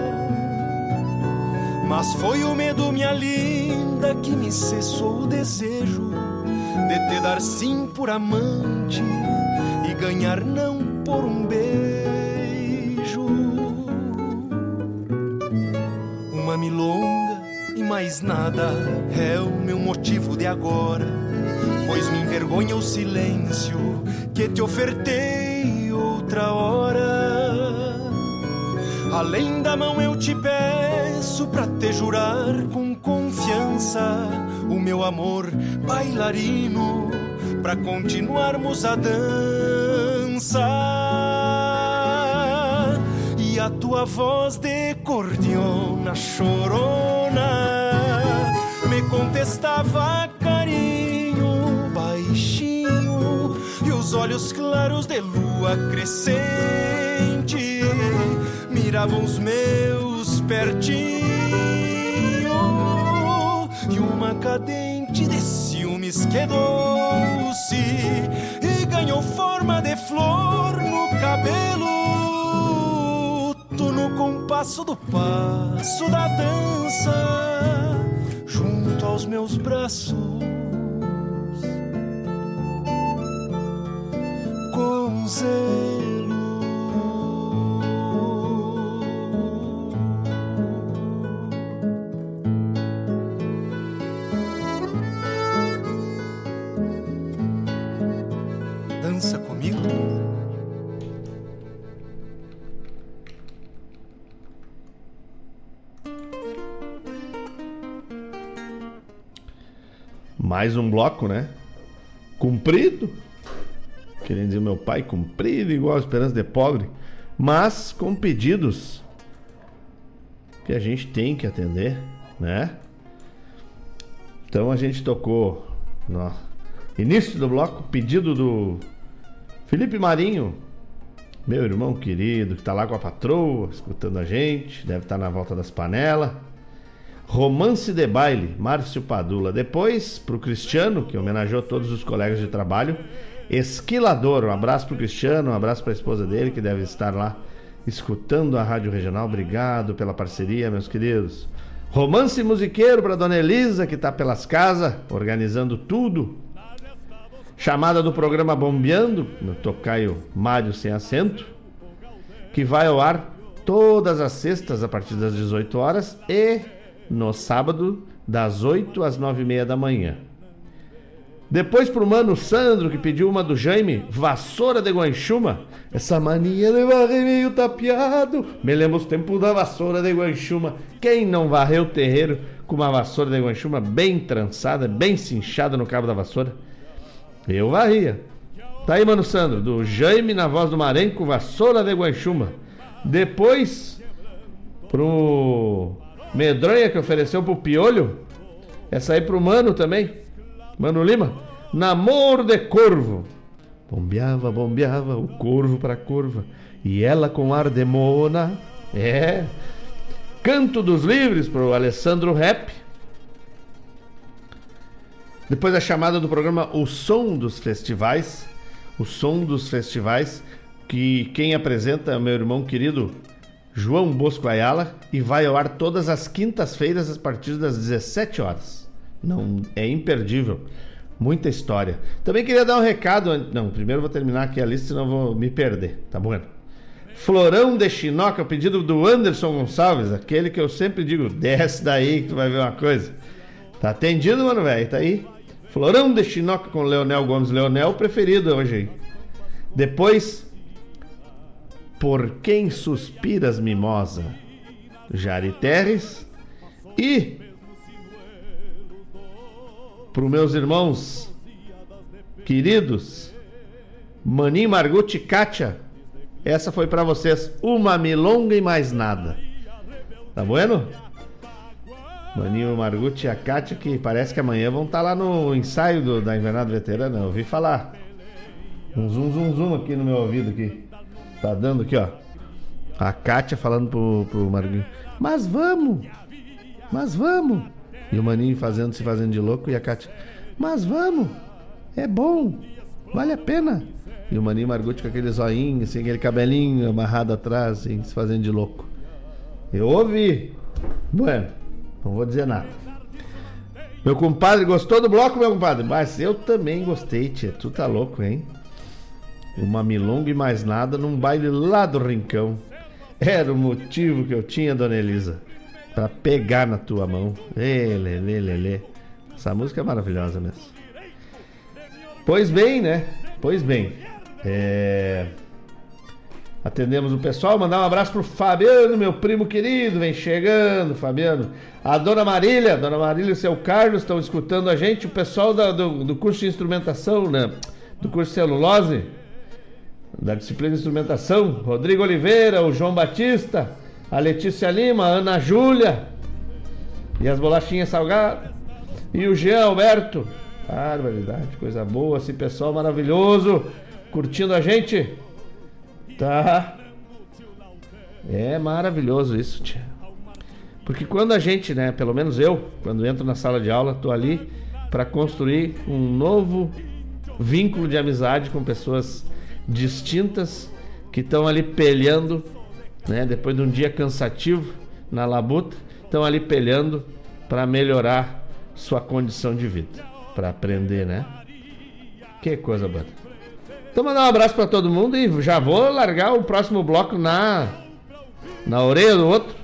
Mas foi o medo, minha linda, que me cessou o desejo de te dar sim por amante e ganhar não por um beijo. Uma milonga mais nada é o meu motivo de agora, pois me envergonha o silêncio que te ofertei outra hora. Além da mão eu te peço pra te jurar com confiança o meu amor bailarino pra continuarmos a dança. E a tua voz de cordiona chorona me contestava carinho baixinho e os olhos claros de lua crescente miravam os meus pertinho e uma cadente de ciúmes quedou-se e ganhou forma de flor no cabelo no compasso do passo da dança junto aos meus braços com zelo Mais um bloco, né? Comprido. Querendo dizer, meu pai, comprido, igual a esperança de pobre. Mas com pedidos que a gente tem que atender, né? Então a gente tocou no início do bloco, pedido do Felipe Marinho, meu irmão querido, que tá lá com a patroa, escutando a gente, deve estar na volta das panelas. Romance de Baile, Márcio Padula. Depois, pro Cristiano, que homenageou todos os colegas de trabalho. Esquilador, um abraço pro Cristiano, um abraço pra esposa dele, que deve estar lá escutando a Rádio Regional. Obrigado pela parceria, meus queridos. Romance musiqueiro pra Dona Elisa, que tá pelas casas, organizando tudo. Chamada do programa Bombeando, no tocaio Mário Sem Acento, que vai ao ar todas as sextas a partir das 18 horas e no sábado das 8 às 9 e meia da manhã. Depois pro mano Sandro, que pediu uma do Jaime, vassoura de guanchuma. Essa mania de varrer meio tapeado. Me lembra os tempos da vassoura de guanchuma. Quem não varreu o terreiro com uma vassoura de guanchuma bem trançada, bem cinchada no cabo da vassoura? Eu varria. Tá aí, mano Sandro, do Jaime na voz do Marenco, vassoura de guanchuma. Depois, pro Medronha que ofereceu pro Piolho. Essa aí pro Mano também. Mano Lima. Namoro de corvo. Bombeava, bombeava o corvo pra curva. E ela com ar de mona. É. Canto dos Livres pro Alessandro Rap. Depois a chamada do programa O Som dos Festivais. O Som dos Festivais. Que quem apresenta é meu irmão querido João Bosco Ayala. E vai ao ar todas as quintas-feiras a partir das 17 horas. Não é imperdível. Muita história. Também queria dar um recado. Não, primeiro vou terminar aqui a lista, senão vou me perder. Tá bom? Florão de Chinoca, pedido do Anderson Gonçalves, aquele que eu sempre digo, desce daí que tu vai ver uma coisa. Tá atendido, mano, velho? Tá aí. Florão de Chinoca com Leonel Gomes. Leonel preferido hoje aí. Depois, Por Quem Suspiras Mimosa, Jari Terres. E para os meus irmãos queridos, Maninho Margutti e Kátia, essa foi para vocês, uma milonga e mais nada. Tá bueno? Maninho Margutti e a Kátia, que parece que amanhã vão estar lá no ensaio do- da Invernada Veterana, eu ouvi falar. Um zum zum zum aqui no meu ouvido aqui. Tá dando aqui, ó. A Kátia falando pro, pro Marguinho. Mas vamos! Mas vamos! E o Maninho fazendo, se fazendo de louco e a Kátia. Mas vamos! É bom! Vale a pena! E o Maninho Margutti com aquele zoinho, assim, aquele cabelinho amarrado atrás, assim, se fazendo de louco. Eu ouvi! Bueno, não vou dizer nada. Meu compadre, gostou do bloco, meu compadre? Mas eu também gostei, tia. Tu tá louco, hein? Uma milonga e mais nada num baile lá do Rincão. Era o motivo que eu tinha, dona Elisa, pra pegar na tua mão. Ê, lelê, lelê. Essa música é maravilhosa mesmo. Pois bem, né? Pois bem. É... Atendemos o pessoal, mandar um abraço pro Fabiano, meu primo querido, vem chegando, Fabiano. A dona Marília, dona Marília e seu Carlos estão escutando a gente, o pessoal da- do, do curso de instrumentação, né? Do curso de celulose, da disciplina de instrumentação, Rodrigo Oliveira, o João Batista, a Letícia Lima, a Ana Júlia e as bolachinhas salgadas. E o Jean Alberto. Barbaridade, coisa boa, esse pessoal maravilhoso, curtindo a gente. Tá. É maravilhoso isso, tia. Porque quando a gente, né, pelo menos eu, quando entro na sala de aula, tô ali para construir um novo vínculo de amizade com pessoas distintas que estão ali pelhando, né, depois de um dia cansativo na labuta, estão ali pelhando para melhorar sua condição de vida, para aprender, né? Que coisa boa. Então mandar um abraço para todo mundo e já vou largar o próximo bloco na na orelha do outro.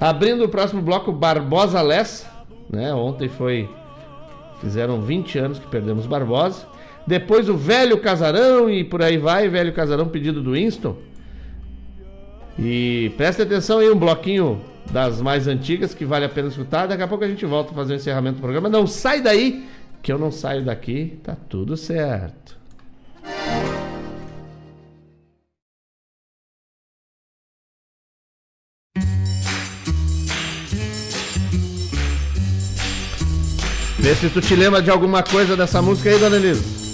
Abrindo o próximo bloco Barbosa Lessa, né? Ontem foi fizeram 20 anos que perdemos Barbosa. Depois o Velho Casarão e por aí vai, Velho Casarão pedido do Winston. E preste atenção aí um bloquinho das mais antigas que vale a pena escutar. Daqui a pouco a gente volta a fazer o encerramento do programa. Não sai daí, que eu não saio daqui, tá tudo certo. Vê se tu te lembra de alguma coisa dessa música aí, dona Elisa.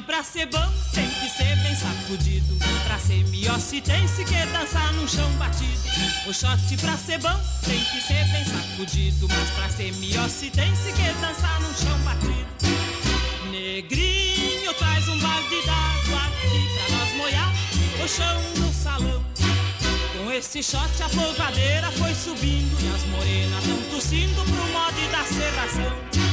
Shot pra ser bom tem que ser bem sacudido. Pra ser miosse tem se que dançar no chão batido. O shot pra ser bom tem que ser bem sacudido. Mas pra ser miosse tem se que dançar no chão batido. Negrinho traz um balde d'água aqui pra nós molhar o chão do salão. Com esse shot a polvadeira foi subindo e as morenas tão tossindo pro mod da serração.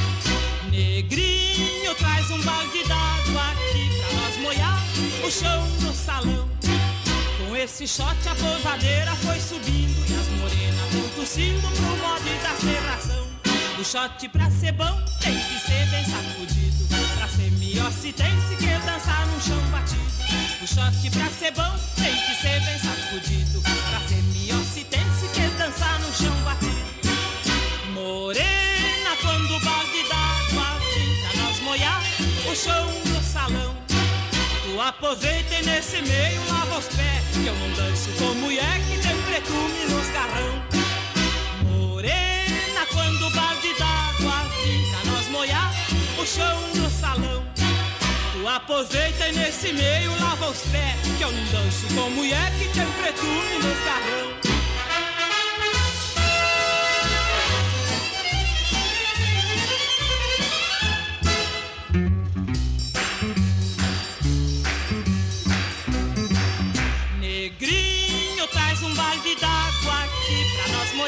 Negrinho traz um balde d'água aqui pra nós molhar o chão do salão. Com esse shot a pousadeira foi subindo e as morenas vão tossindo pro modo da serração. O shot pra ser bom tem que ser bem sacudido. Pra ser melhor se tem se quer dançar num chão batido. O shot pra ser bom tem que ser bem sacudido. Pra ser melhor se tem se quer dançar num chão batido. Morena, quando o balde o chão do salão. Tu aproveita e nesse meio lava os pés, que eu não danço com mulher que tem pretume nos garrão. Morena, quando o balde d'água pra nós molhar o chão do salão. Tu aproveita e nesse meio lava os pés, que eu não danço com mulher que tem pretume nos garrão.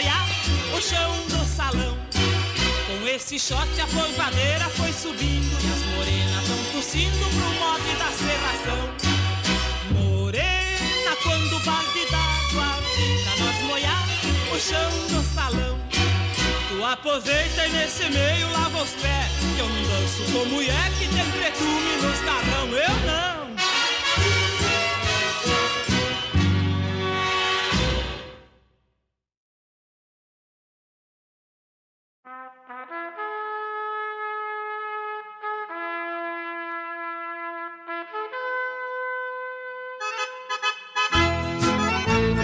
Molhar o chão do salão. Com esse shot a polvadeira foi subindo e as morenas vão tossindo pro mote da serração. Morena, quando o balde d'água pra nós molhar o chão do salão. Tu aproveita e nesse meio lava os pés, que eu não danço com mulher que tem pretume nos carrão. Eu não!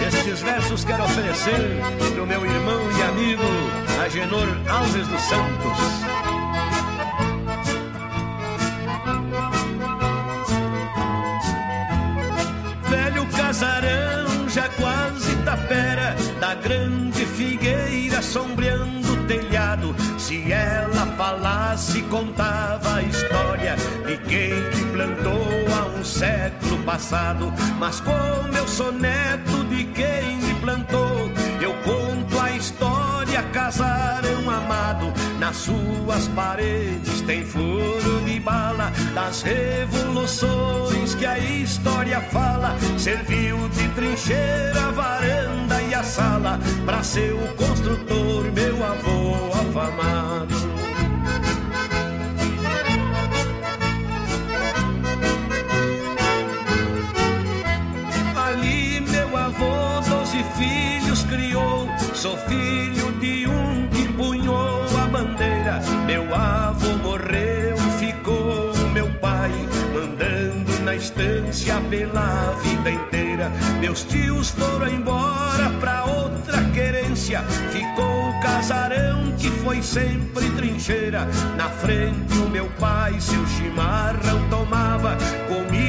Estes versos quero oferecer pro meu irmão e amigo Agenor Alves dos Santos. Velho casarão, já quase tapera, da grande figueira sombreando. Se ela falasse, contava a história de quem te plantou há um século passado. Mas como eu sou neto de quem me plantou, eu conto a história, casarão amado. Nas suas paredes tem furo de bala das revoluções que a história fala. Serviu de trincheira, varanda e a sala para ser o construtor, meu avô afamado. Ali meu avô doze filhos criou. Sou filho de um que punhou a bandeira. Meu avô morreu, ficou meu pai mandando na estância pela Meus tios foram embora pra outra querência. Ficou o casarão que foi sempre trincheira. Na frente o meu pai seu chimarrão tomava comigo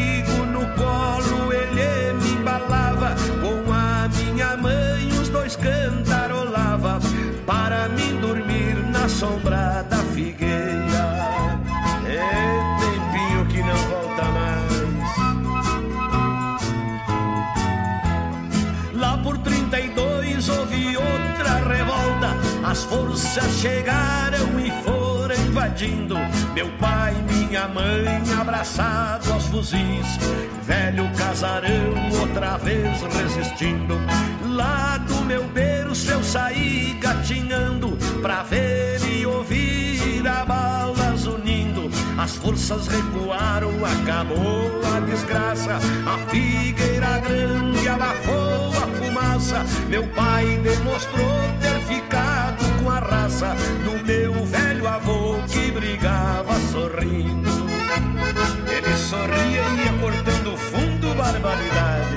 as forças chegaram e foram invadindo. Meu pai minha mãe abraçado aos fuzis. Velho casarão outra vez resistindo. Lá do meu berço eu saí gatinhando pra ver e ouvir a balas unindo as forças recuaram acabou a desgraça. A figueira grande abafou a fumaça. Meu pai demonstrou ter ficado raça do meu velho avô que brigava sorrindo ele sorria e ia cortando fundo barbaridade.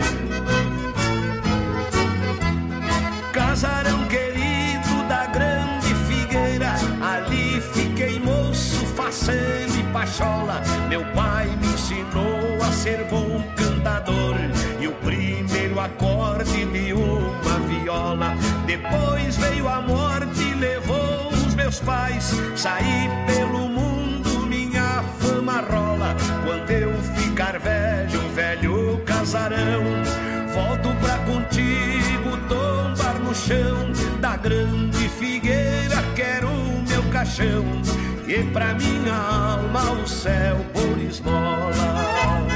Casarão querido da grande figueira, ali fiquei moço, faceiro e pachola. Meu pai me ensinou a ser bom cantador e o primeiro acorde de uma viola. Depois veio a morte pais, saí pelo mundo, minha fama rola. Quando eu ficar velho, velho casarão, volto pra contigo tombar no chão da grande figueira. Quero o meu caixão e pra minha alma o céu por esmola.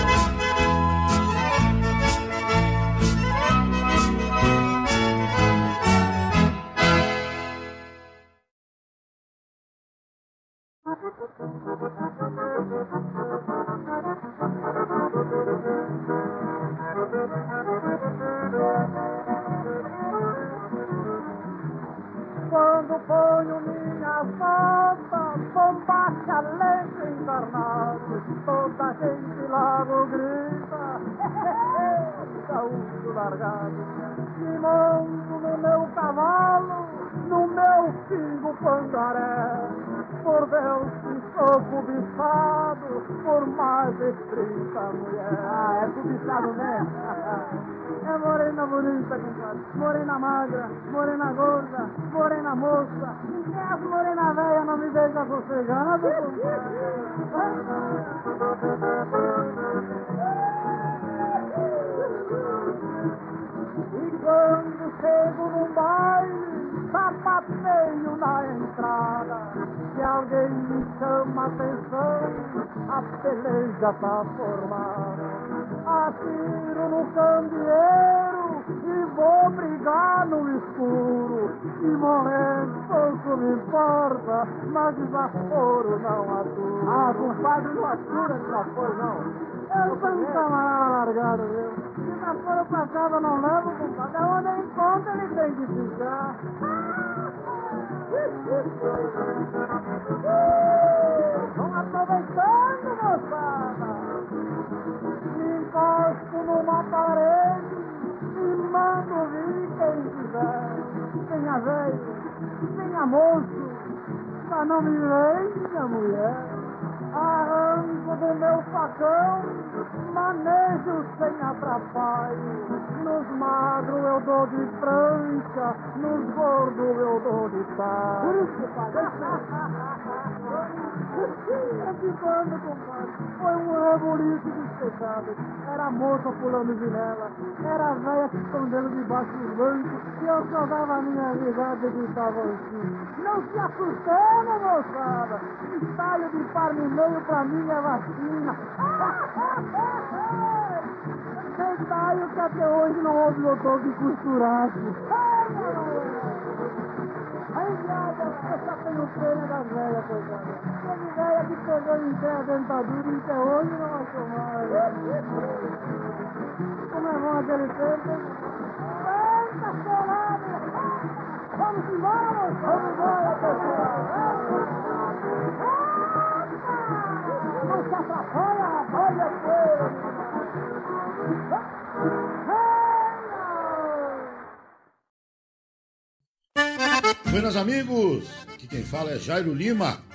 E monto no meu cavalo, no meu pingo pangaré, por Deus que sou cobiçado, por mais de 30 mulheres. Ah, é cobiçado mesmo? É morena bonita, compadre. Morena magra, morena gorda, morena moça. E as morena velha não me deixa sossegado, E quando chego num baile, sapateio na entrada. Se alguém me chama atenção, a peleja tá formada. Atiro no candeeiro e vou brigar no escuro. E morrendo pouco me importa, mas desaforo não atura. Ah, compadre, não atura desaforo não. Eu sou um camarada largado, viu? Desaforo pra casa não levo, compadre. Onde eu encontro ele tem que ficar. Vão aproveitando, moçada me encosto numa parede e mando vir quem quiser. Venha velho, venha moço, mas não me venha mulher. Arranco do meu facão, manejo sem atrapalho. Nos magros eu dou de prancha, nos gordos eu dou de talho. Esse bando, compadre, foi um rebuliço despejado. Era a moça pulando janela, era velha se escondendo debaixo dos bancos, e eu só dava a minha risada e gritava assim. Não se assustando, moçada! Estalho de par no meio pra mim é vacina. Estalho que até hoje não houve doutor que costurasse. Aí, viada, eu só tenho pena das velhas, coitada. Velha que pegou em pé a dentadura e até hoje não achou mais. Como é bom aquele tempo? Eita, chorada! Vamos embora! Vamos embora, pessoal! Não se atrapalha, rapaz, é! Buenas amigos, aqui quem fala é Jairo Lima.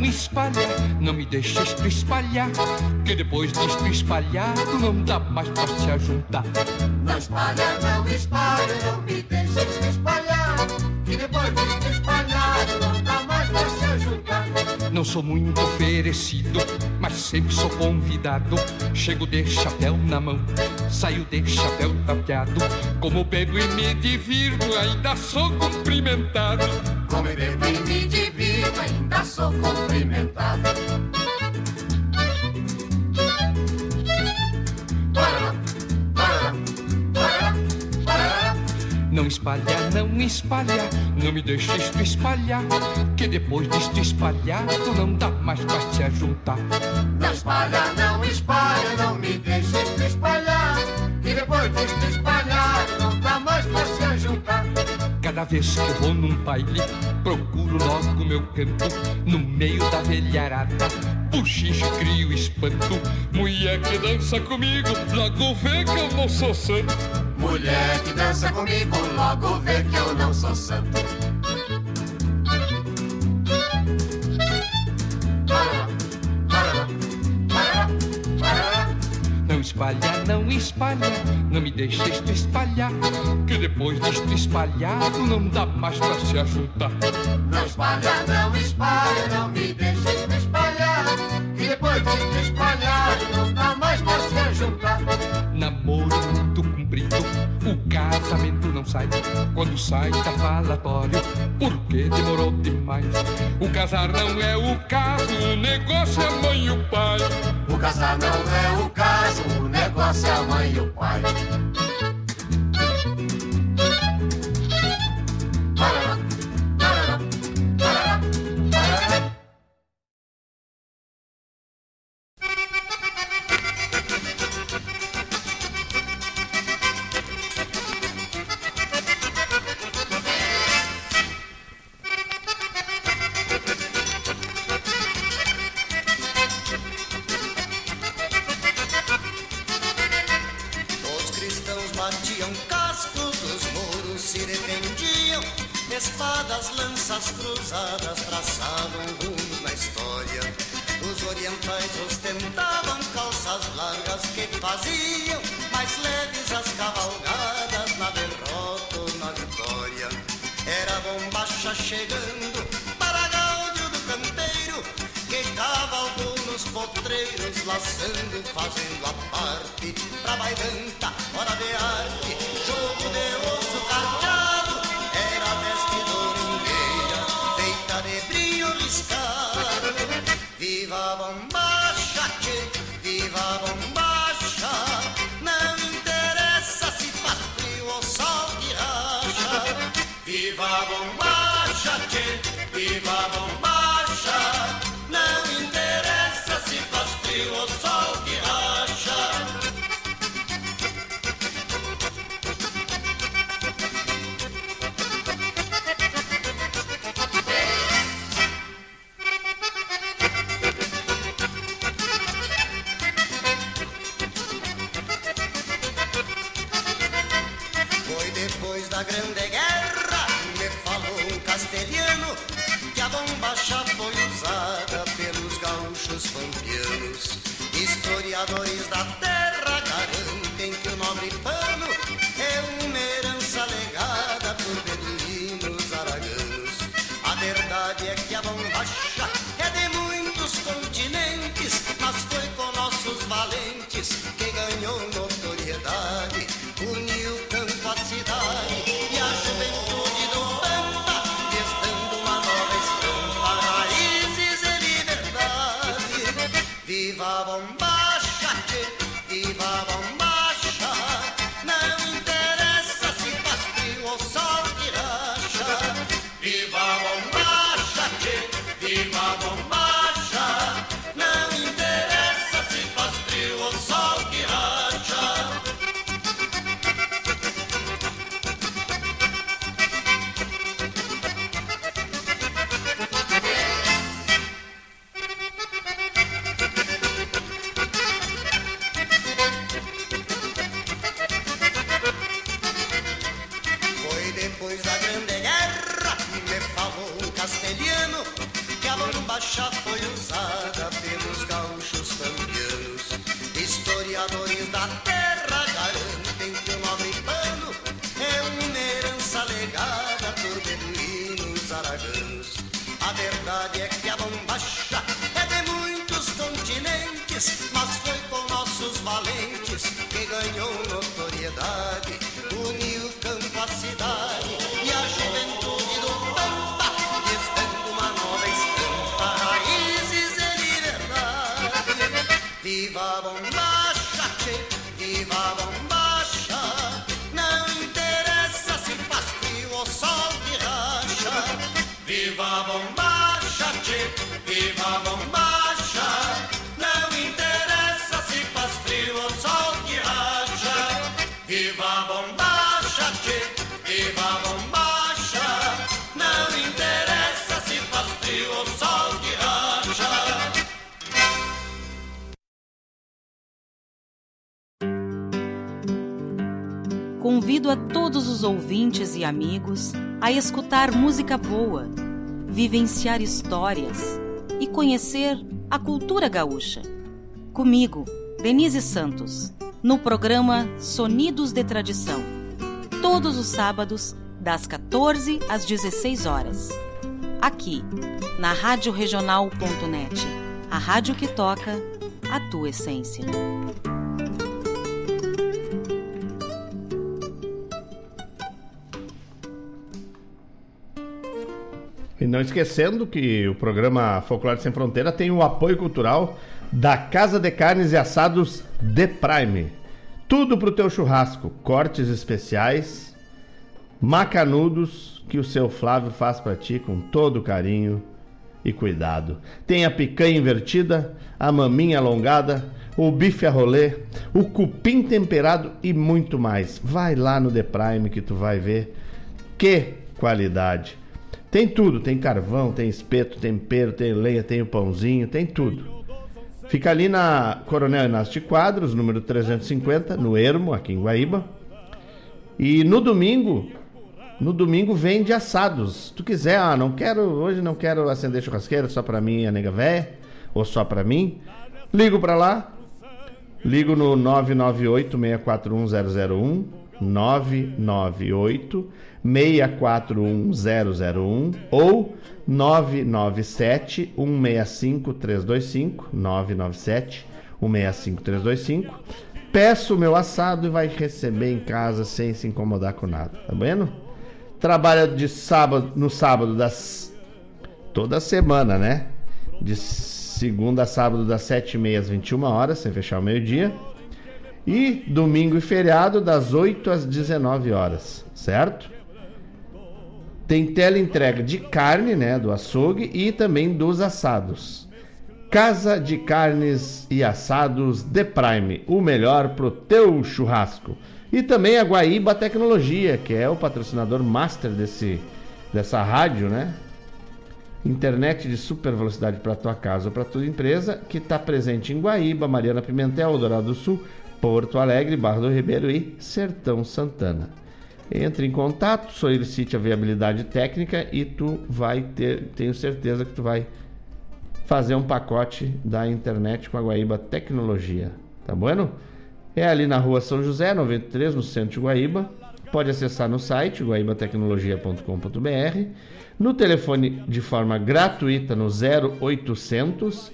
Não espalha, não me deixes tu espalhar, que depois disto espalhado não dá mais pra se ajuntar. Não espalha, não espalha, não me deixes te espalhar, que depois disto espalhado não dá mais pra se ajuntar. Não sou muito oferecido, mas sempre sou convidado. Chego de chapéu na mão, saio de chapéu tapeado. Como bebo e me divirto, ainda sou cumprimentado. Como bebo e me divirto, ainda sou cumprimentado. Não espalha, não espalha, não me deixes tu espalhar, que depois disto espalhado não dá mais pra se ajuntar. Não espalha, não espalha, não me deixes te espalhar, que depois disto espalhado não dá mais pra se ajuntar. Cada vez que vou num baile, procuro logo meu canto, no meio da velharada. Puxincho, crio espanto, mulher que dança comigo, logo vê que eu não sou santo. Mulher que dança comigo, logo vê que eu não sou santo. espalha, não espalha, não me deixes te espalhar, que depois disto espalhado não dá mais pra se ajudar. Não espalha, não espalha, não me deixes te espalhar, que depois disto espalhado não dá mais pra se ajudar. Namoro muito comprido, o casamento não sai. Quando sai, tá falatório, porque demorou demais. O casar não é o caso, o negócio é a mãe e o pai. O casar não é o caso, o negócio é a mãe e o pai. e amigos a escutar música boa, vivenciar histórias e conhecer a cultura gaúcha. Comigo, Denise Santos, no programa Sonidos de Tradição, todos os sábados, das 14 às 16 horas. Aqui, na radioregional.net, a rádio que toca a tua essência. Não esquecendo que o programa Folclore Sem Fronteira tem o apoio cultural da Casa de Carnes e Assados The Prime. Tudo pro teu churrasco, cortes especiais, macanudos que o seu Flávio faz para ti com todo carinho e cuidado. Tem a picanha invertida, a maminha alongada, o bife a rolê, o cupim temperado e muito mais. Vai lá no The Prime que tu vai ver que qualidade. Tem tudo, tem carvão, tem espeto, tempero, tem lenha, tem o pãozinho, tem tudo. Fica ali na Coronel Inácio de Quadros, número 350, no Ermo, aqui em Guaíba. E no domingo, no domingo vende assados. Se tu quiser, ah, não quero, hoje não quero acender churrasqueira só pra mim, a nega véia, ou só pra mim. Ligo pra lá. Ligo no 998 641001 998 641001 ou 997 165 325 997 165 325 Peço o meu assado e vai receber em casa sem se incomodar com nada, tá vendo? Trabalha de sábado no sábado das toda semana, né? De segunda a sábado das 7h30 às 21 horas, sem fechar o meio-dia. E domingo e feriado das 8 às 19 horas, certo? Tem tela entrega de carne, né, do açougue e também dos assados. Casa de Carnes e Assados The Prime, o melhor pro teu churrasco. E também a Guaíba Tecnologia, que é o patrocinador master desse dessa rádio, né? Internet de super velocidade para tua casa ou para tua empresa, que está presente em Guaíba, Mariana Pimentel, Dourado do Sul, Porto Alegre, Barra do Ribeiro e Sertão Santana. Entre em contato, solicite a viabilidade técnica e tu vai ter, tenho certeza que tu vai fazer um pacote da internet com a Guaíba Tecnologia, tá bueno? É ali na rua São José, 93, no centro de Guaíba. Pode acessar no site guaibatecnologia.com.br, no telefone de forma gratuita no 0800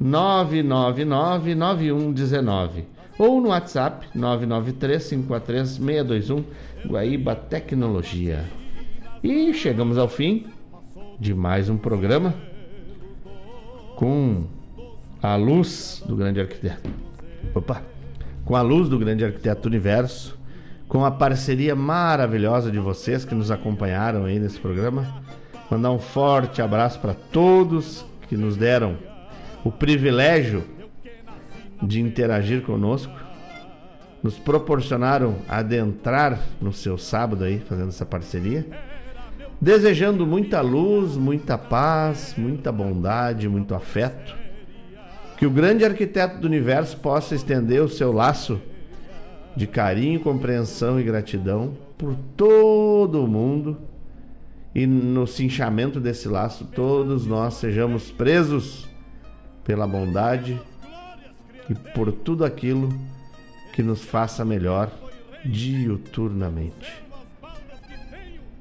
999 9119 ou no WhatsApp 993 543 621 Guaíba Tecnologia. E chegamos ao fim de mais um programa com a luz do grande arquiteto. Opa! Com a luz do grande arquiteto universo, com a parceria maravilhosa de vocês que nos acompanharam aí nesse programa. Mandar um forte abraço para todos que nos deram o privilégio de interagir conosco, nos proporcionaram adentrar no seu sábado aí fazendo essa parceria. Desejando muita luz, muita paz, muita bondade, muito afeto. Que o grande arquiteto do universo possa estender o seu laço de carinho, compreensão e gratidão por todo o mundo. E no cinchamento desse laço, todos nós sejamos presos pela bondade e por tudo aquilo que nos faça melhor diuturnamente.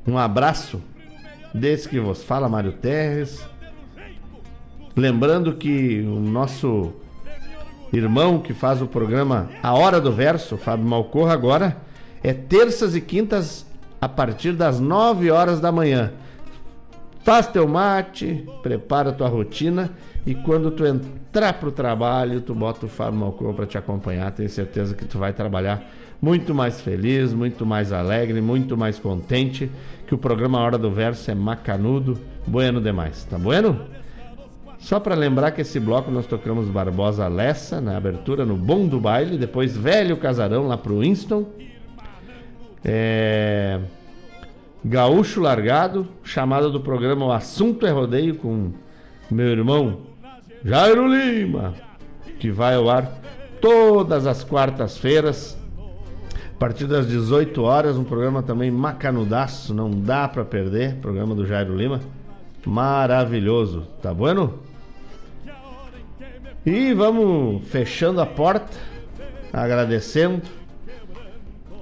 Um abraço desse que vos fala, Mário Terres. Lembrando que o nosso irmão que faz o programa A Hora do Verso, Fábio Malcorra, agora é terças e quintas a partir das 9 horas da manhã. Faz teu mate, prepara tua rotina e quando tu entrar pro trabalho, tu bota o Fábio Malcorra para te acompanhar. Tenho certeza que tu vai trabalhar muito mais feliz, muito mais alegre, muito mais contente, que o programa Hora do Verso é macanudo, bueno demais, tá bueno? Só para lembrar que esse bloco nós tocamos Barbosa Lessa na abertura no Bom do Baile, depois Velho Casarão lá pro Winston. É... Gaúcho Largado, chamada do programa O Assunto é Rodeio com meu irmão Jairo Lima, que vai ao ar todas as quartas-feiras a partir das 18 horas, um programa também macanudaço, não dá para perder, programa do Jairo Lima. Maravilhoso, tá bueno? E vamos fechando a porta agradecendo.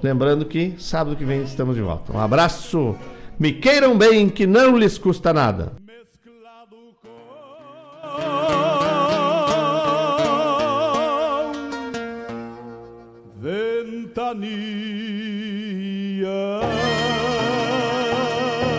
Lembrando que sábado que vem estamos de volta. Um abraço. Me queiram bem, que não lhes custa nada. ventania.